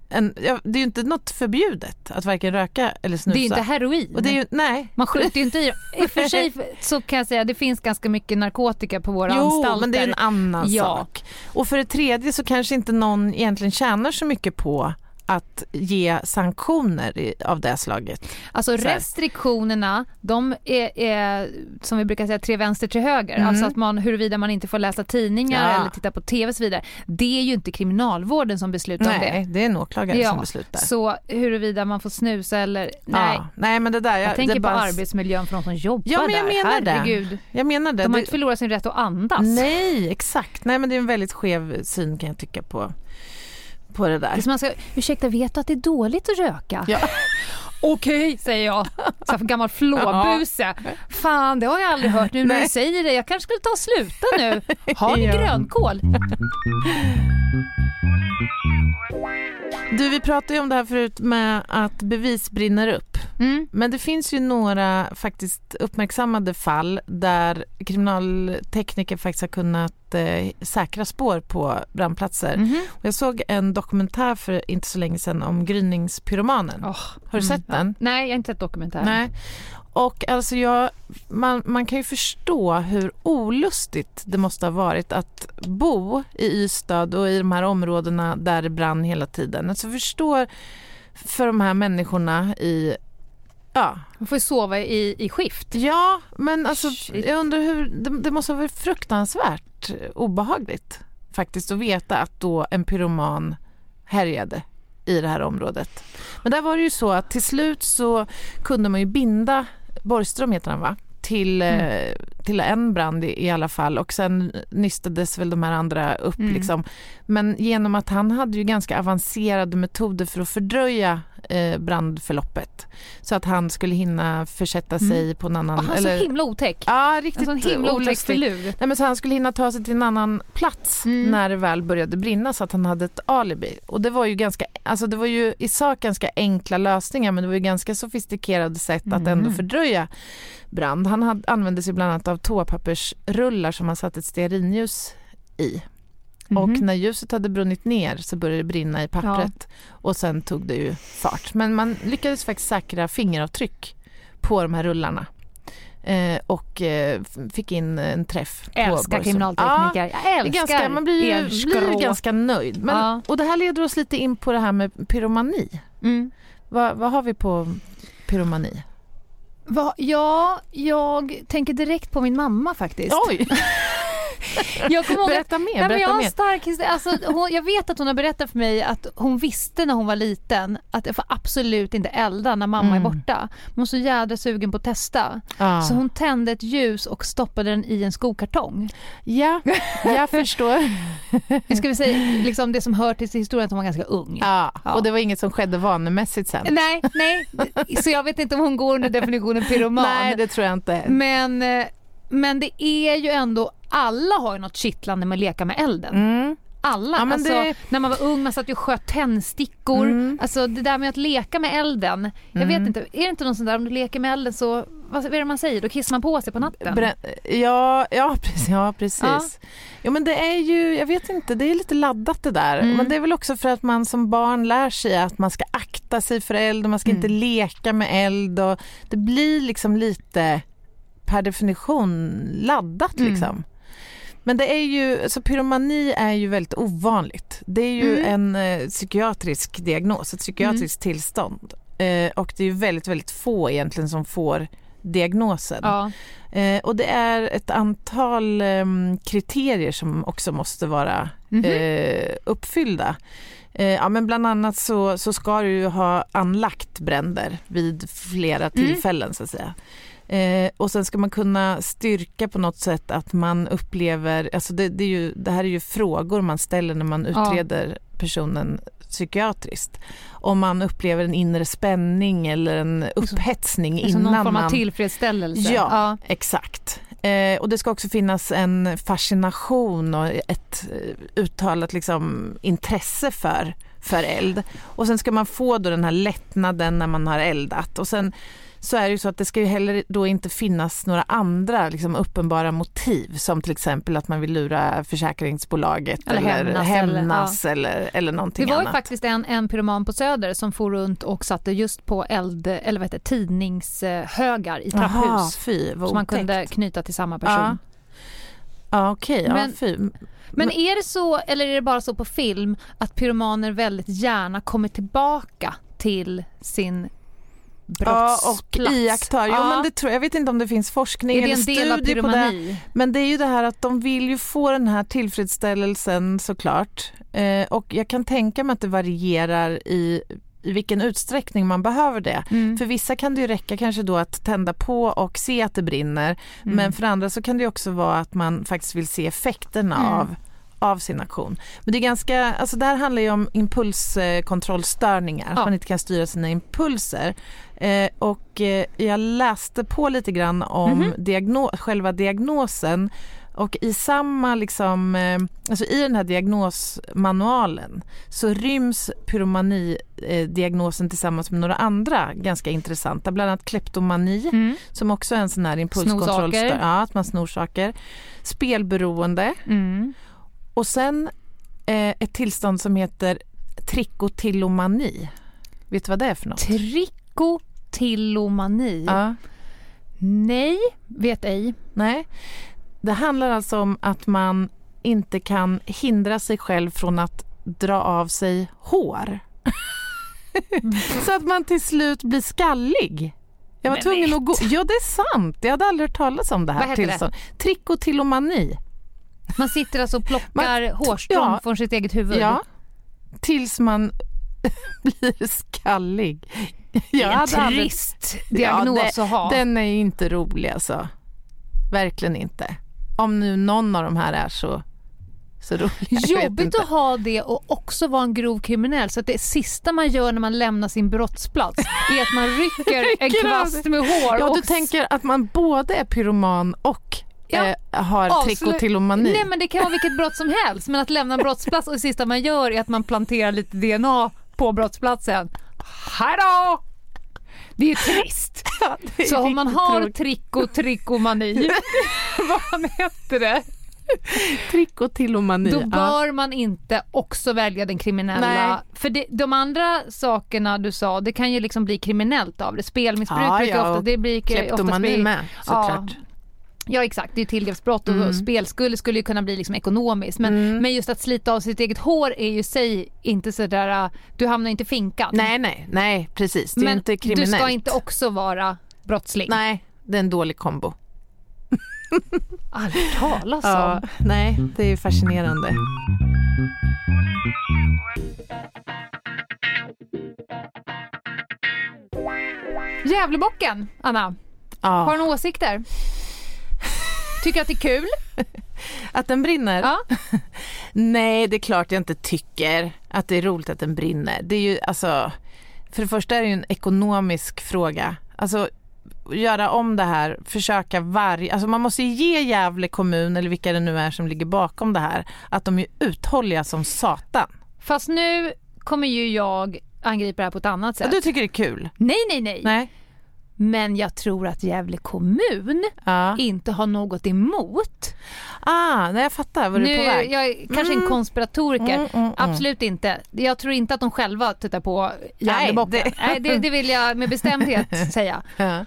en, ja, det är ju inte något förbjudet att varken röka eller snusa. det är ju inte heroin. och det är ju, nej. Man skjuter ju inte i I och för sig så kan jag säga att det finns ganska mycket narkotika på våra Jo, anstalter. men det är en annan Ja. sak. Och för det tredje så kanske inte någon egentligen tjänar så mycket på att ge sanktioner av det slaget. Alltså restriktionerna, de är, är som vi brukar säga tre vänster till höger. Mm. Alltså att man, huruvida man inte får läsa tidningar Ja. eller titta på tv och så vidare. Det är ju inte kriminalvården som beslutar om det. Nej, det är en åklagare Ja, som beslutar. Så huruvida man får snusa eller nej. Ja. Nej, men det där... Jag det tänker bara... på arbetsmiljön för de som jobbar Ja, men jag där. menar det. Herregud. Jag menar det. De har det... inte förlorat sin rätt att andas. Nej, exakt. Nej, men det är en väldigt skev syn kan jag tycka på, på det Det är där. man ska, ursäkta, vet du att det är dåligt att röka? Ja. Okej, säger jag. Så gammal flåbuse. Fan, det har jag aldrig hört nu när du säger det. Jag kanske skulle ta och sluta nu. Har ni Ja. grönkål? Du, vi pratade ju om det här förut med att bevis brinner upp. Mm. Men det finns ju några faktiskt uppmärksammade fall där kriminaltekniker faktiskt har kunnat eh, säkra spår på brandplatser. Och Jag såg en dokumentär för inte så länge sedan om gryningspyromanen. Åh, Har du mm. sett den? Nej, jag har inte sett dokumentären. Nej. Och alltså jag, man, man kan ju förstå hur olustigt det måste ha varit att bo i Ystad och i de här områdena där det brann hela tiden. Alltså förstår för de här människorna i Ja, Man får ju sova i, i skift. ja men alltså Shit. jag undrar hur, det, det måste ha varit fruktansvärt obehagligt faktiskt att veta att då en pyroman härjade i det här området. Men där var det ju så att till slut så kunde man ju binda, Borgström heter han va? Till, eh, till en brand i, i alla fall och sen nystades väl de här andra upp Mm. liksom. Men genom att han hade ju ganska avancerade metoder för att fördröja brandförloppet så att han skulle hinna försätta sig på en annan... Och han är så himla otäck. Ja, riktigt sån himla otäck. Nej, men så han skulle hinna ta sig till en annan plats Mm. när det väl började brinna så att han hade ett alibi. Och det var ju ganska, alltså det var ju i sak ganska enkla lösningar men det var ju ganska sofistikerade sätt att ändå Mm. fördröja brand. Han hade, använde sig bland annat av toapappersrullar som han satte ett stearinljus i. Och Mhm. när ljuset hade brunnit ner så började det brinna i pappret och sen tog det ju fart. Men man lyckades faktiskt säkra fingeravtryck på de här rullarna. Eh, och eh, fick in en träff på Älskar Borgström. kriminaltekniker. Jag Ja, är älskar ganska, man blir ju, blir ju ganska nöjd. Men, Ja. Och det här leder oss lite in på det här med pyromani. Mm. Vad, vad har vi på pyromani? Va, ja, jag tänker direkt på min mamma faktiskt. Oj! Jag kommer ihåg Berätta mer, Nej, berätta jag, har en stark, historia. alltså, hon, jag vet att hon har berättat för mig att hon visste när hon var liten att jag får absolut inte elda när mamma Mm. är borta. Hon var så jädra sugen på att testa. Ja. Så hon tände ett ljus och stoppade den i en skokartong. Ja, jag förstår. Ska väl säga liksom det som hör till historien att hon var ganska ung. Ja, Ja. och det var inget som skedde vanemässigt sen. Nej, nej. Så jag vet inte om hon går under definitionen pyroman. Nej, det tror jag inte. Men, eh, men det är ju ändå, alla har ju något kittlande med att leka med elden. Mm. Alla. Ja, alltså, det- När man var ung man satt ju och sköt tändstickor. Mm. Alltså det där med att leka med elden. Jag vet inte, är det inte någon sån där om du leker med elden så, vad, är det man säger, då kissar man på sig på natten? Brä- ja, ja, precis. Ja, precis. Ja. Jo, men det är ju, jag vet inte, det är lite laddat det där. Mm. Men det är väl också för att man som barn lär sig att man ska akta sig för eld och man ska Mm. inte leka med eld. Och det blir liksom lite per definition laddat Mm. liksom. Men det är ju, alltså pyromani är ju väldigt ovanligt. Det är ju Mm. en eh, psykiatrisk diagnos, ett psykiatriskt tillstånd. Eh, och det är ju väldigt, väldigt få egentligen som får diagnosen. Ja. Eh, och det är ett antal ehm, kriterier som också måste vara Mhm. eh, uppfyllda. Eh, ja, men bland annat så, så ska du ju ha anlagt bränder vid flera tillfällen så att säga. Eh, och sen ska man kunna styrka på något sätt att man upplever, alltså det, det, är ju, det här är ju frågor man ställer när man Ja. utreder personen psykiatriskt. Om man upplever en inre spänning eller en upphetsning Som innan någon form av man tillfredsställelse. Ja, exakt. Eh, och det ska också finnas en fascination och ett eh, uttalat liksom, intresse för, för eld. Och sen ska man få då den här lättnaden när man har eldat. Och sen så är det ju så att det ska ju heller då inte finnas några andra liksom, uppenbara motiv som till exempel att man vill lura försäkringsbolaget Eller eller hämnas, hämnas, eller- eller, eller, någonting Det var ju annat. faktiskt en, en pyroman på Söder som for runt och satte just på eld, eller vad heter tidningshögar i trapphus. fy vad Som man kunde knyta till samma person. Ja. Ja okej, ja, Men- fy. Men är det så, eller är det bara så på film, att pyromaner väldigt gärna kommer tillbaka till sin Ja, och iakttar. Jo, Ja. men det tror, jag vet inte om det finns forskning eller studie på det. Men det är ju det här att de vill ju få den här tillfredsställelsen såklart. Eh, och jag kan tänka mig att det varierar i, i vilken utsträckning man behöver det. Mm. För vissa kan det ju räcka kanske då att tända på och se att det brinner. Mm. Men för andra så kan det också vara att man faktiskt vill se effekterna Mm. av av sin aktion. Men det är ganska, alltså det här handlar ju om impulskontrollstörningar, att Ja. man inte kan styra sina impulser. Eh, och eh, jag läste på lite grann om Mhm. diagno- själva diagnosen och i samma liksom, eh, alltså i den här diagnosmanualen så ryms pyromani-diagnosen tillsammans med några andra ganska intressanta, bland annat kleptomani Mm. som också är en sån här Snor impulskontroll. saker. Ja, att man snor saker. Spelberoende Mm. Och sen eh, ett tillstånd som heter trikotillomani. Vet du vad det är för något? Trikotillomani? Ja, Nej, vet ej. nej. Det handlar alltså om att man inte kan hindra sig själv från att dra av sig hår. Så att man till slut blir skallig. Jag var Men tvungen att gå... Ja, det är sant. Jag hade aldrig hört talas om det Vad här heter det? Trikotillomani. Man sitter alltså och plockar hårstrån ja. från sitt eget huvud. Ja, tills man blir skallig. Det är en aldrig- trist diagnos att ha. Den är ju inte rolig alltså. Verkligen inte. Om nu någon av de här är så, så rolig. Jag vet Jobbigt att ha det och också vara en grov kriminell så att det sista man gör när man lämnar sin brottsplats är att man rycker en kvast med hår. Ja, och du tänker att man både är pyroman och Ja, eh, har avslu- trikotillomani. Nej men det kan vara vilket brott som helst men att lämna en brottsplats och det sista man gör är att man planterar lite DNA på brottsplatsen. Hallå! Det är trist. Ja, det är Så om man har tråkigt. triko trikomani, vad heter det? trikotillomani. Då bör man inte också välja den kriminella. Nej. För det, de andra sakerna du sa, det kan ju liksom bli kriminellt av det. Spelmissbruk Ja, brukar ja, ofta, det blir Kleptomani bli, med såklart. Ja exakt, det är tillgreppsbrott och Mm. spelskuld skulle ju kunna bli liksom ekonomiskt. Men, Mm. men just att slita av sitt eget hår är ju sig inte sådär, äh, du hamnar inte finkad. Nej, nej, nej, precis. Det är men inte du kriminellt. ska inte också vara brottsling. Nej, det är en dålig kombo. Aldrig talas Ja, om. nej, det är fascinerande. Gävlebocken, Anna. Har Ja, du några åsikter? Tycker att det är kul? att den brinner? Ja. Nej, det är klart jag inte tycker att det är roligt att den brinner. Det är ju alltså, för det första är det ju en ekonomisk fråga. Alltså göra om det här, försöka varje, alltså man måste ge Gävle kommun eller vilka det nu är som ligger bakom det här, att de är uthålliga som satan. Fast nu kommer ju jag angripa det här på ett annat Ja, sätt. du tycker det är kul? Nej, nej, nej, Nej? Men jag tror att Gävle kommun Ja. inte har något emot. Ah, nej jag fattar vad du är på väg. Jag är kanske en konspiratoriker. Mm, mm, mm. Absolut inte. Jag tror inte att de själva tittar på Gävlebocken. det- Nej, det... det vill jag med bestämdhet säga. Ja.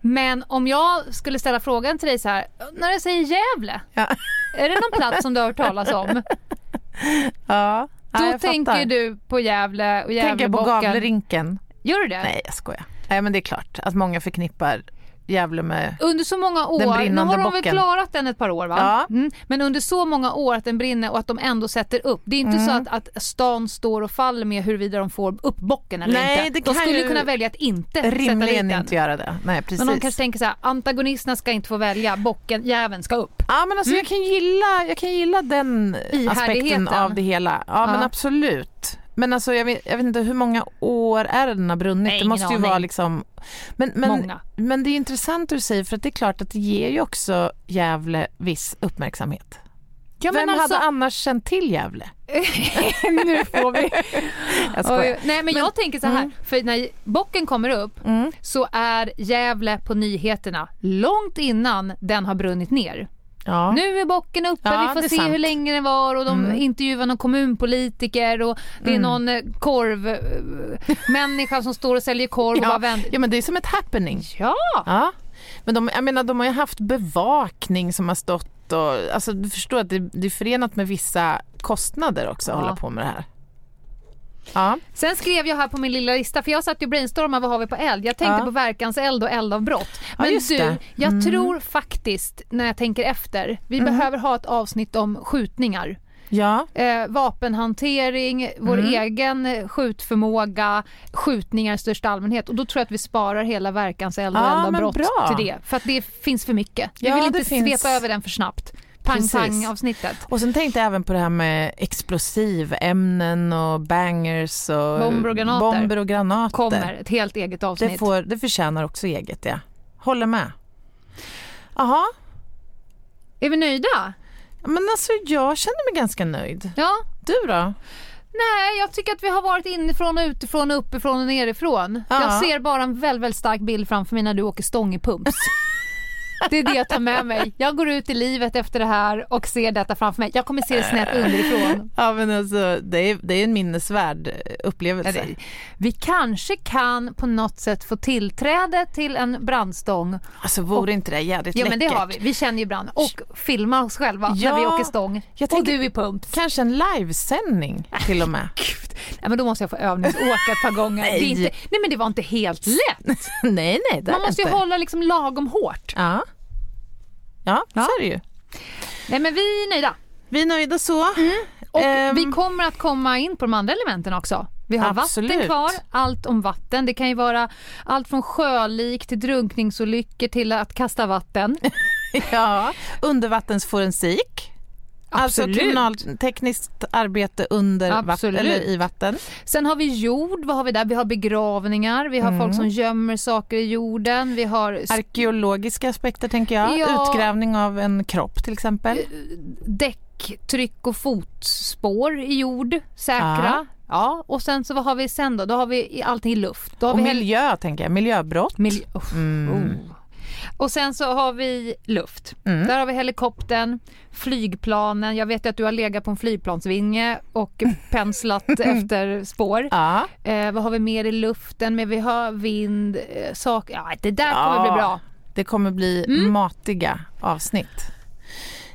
Men om jag skulle ställa frågan till dig så här, när jag säger Gävle, Ja. är det någon plats som du har hört talas om? Ja. Då tänker fattar. du på Gävle och Tänker jag på Gävlebocken. Gavlerinken? Gör du det? Nej jag skojar. Nej men det är klart att många förknippar Gävle med Under så många år, nu har de väl bocken. klarat den ett par år va? Ja. Mm. Men under så många år att den brinner och att de ändå sätter upp. Det är inte Mm. så att, att stan står och faller med huruvida de får upp bocken eller Nej, inte. De skulle kunna välja att inte sätta dit rimligen den. inte göra det. Nej precis. Men de kanske tänker så här, antagonisterna ska inte få välja, bocken, jäveln ska upp. Ja men alltså jag, kan gilla, jag kan gilla den aspekten av det hela. Ja, men Ja. absolut. Men alltså jag vet, jag vet inte hur många år är det den har brunnit? Nej, det måste ju aning. vara liksom... Men, men, Många. men det är intressant du säger för att det är klart att det ger ju också Gävle viss uppmärksamhet. Ja, Vem men alltså, hade annars känt till Gävle? nu får vi. Jag skojar. Oj, nej men, jag tänker så här, för när bocken kommer upp Mm. så är Gävle på nyheterna långt innan den har brunnit ner. Ja. Nu är bocken uppe, Ja, vi får se sant. hur länge den var och de Mm. intervjuar någon kommunpolitiker och det är någon eh, korvmänniska som står och säljer korv och Ja. bara vänder. ja men det är som ett happening. Ja! Ja. Men de, jag menar, de har ju haft bevakning som har stått och, alltså du förstår att det, det är förenat med vissa kostnader också att Ja. hålla på med det här. Ja. Sen skrev jag här på min lilla lista, för jag satt ju brainstormade vad har vi på eld. Jag tänkte Ja. på verkanseld och eldavbrott. Ja, Men just du, det. jag Mm. tror faktiskt när jag tänker efter, vi behöver ha ett avsnitt om skjutningar. Ja. Eh, vapenhantering, vår Mm. egen skjutförmåga, skjutningar i största allmänhet. Och då tror jag att vi sparar hela verkanseld och Ja, eldavbrott till det. För att det finns för mycket. Vi Ja, vill inte finns- svepa över den för snabbt. Pang Precis. pang avsnittet. Och sen tänkte jag även på det här med explosivämnen och bangers och Bomber och granater. bomber och granater. Kommer ett helt eget avsnitt. det, får, det förtjänar också eget, ja. Håller med. Jaha, Är vi nöjda? men alltså jag känner mig ganska nöjd. Ja. Du då? Nej, jag tycker att vi har varit inifrån och utifrån och uppifrån och nerifrån. Ja. Jag ser bara en väldigt, väldigt stark bild framför mig när du åker stång i pumps. Det är det jag tar med mig. Jag går ut i livet efter det här och ser detta framför mig. Jag kommer se det snett underifrån. Ja men alltså det är, det är en minnesvärd upplevelse. Vi kanske kan på något sätt få tillträde till en brandstång. Alltså vore inte det jädrigt Jo men det läckert? har vi. Vi känner ju brand. Och filma oss själva när Ja, vi åker stång. jag och tänker- du i pumps. Kanske en livesändning till och med. Nej, men då måste jag få övningsåka ett par gånger. Nej. Inte, nej men det var inte helt lätt. nej nej Man måste ju inte. hålla liksom lagom hårt. Ja. Ja, Ja. så är det ju. Nej men vi är nöjda. Vi är nöjda så. Och Ehm. vi kommer att komma in på de andra elementen också. Vi har Absolut. vatten kvar, allt om vatten. Det kan ju vara allt från sjölik till drunkningsolyckor till att kasta vatten. Ja, undervattensforensik. Absolut. Alltså kriminaltekniskt arbete under vatten, eller i vatten. Sen har vi jord, vad har vi där? Vi har begravningar, vi har Mm. folk som gömmer saker i jorden, vi har Arkeologiska aspekter tänker jag. Ja. Utgrävning av en kropp till exempel. däck, tryck och fotspår i jord, säkra. Ja. och sen så vad har vi sen då? Då har vi allting i luft. Och vi miljö tänker jag, miljöbrott. Miljö. Uff, Mm. oh. Och sen så har vi luft. Mm. Där har vi helikoptern, flygplanen. Jag vet att du har legat på en flygplansvinge och penslat efter spår. Ja. Eh, vad har vi mer i luften? Men vi har vind, eh, sak. Ja, det där Ja. kommer bli bra. Det kommer bli Mm. matiga avsnitt.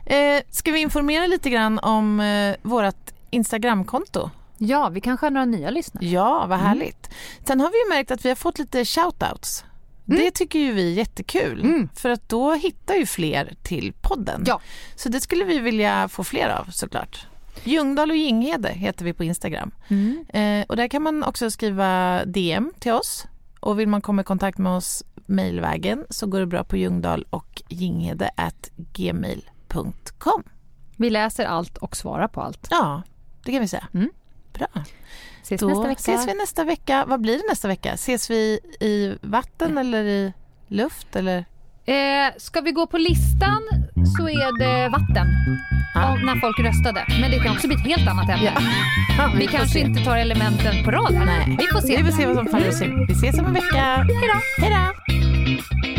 Eh, ska vi informera lite grann om eh, vårt Instagramkonto? Ja, vi kanske har några nya lyssnare. Ja, Mm. vad härligt. Sen har vi ju märkt att vi har fått lite shoutouts. Det tycker ju vi är jättekul. För att då hittar ju fler till podden. Ja. Så det skulle vi vilja få fler av såklart. Ljungdahl och Ginghede heter vi på Instagram. Eh, och där kan man också skriva DM till oss. Och vill man komma i kontakt med oss mejlvägen så går det bra på ljungdahl och ginghede at gmail.com. Vi läser allt och svarar på allt. Ja, det kan vi säga. Mm. Bra. Ses Då nästa vecka. ses vi nästa vecka. Vad blir det nästa vecka? Ses vi i vatten eller i luft? Eller? Eh, ska vi gå på listan så är det vatten. Om, när folk röstade. Men det kan också bli ett helt annat ämne. Ja, Vi får kanske se. inte tar elementen på rad. Nej. Vi får se. Vi får se vad som faller oss in. Vi ses om en vecka. Hej då!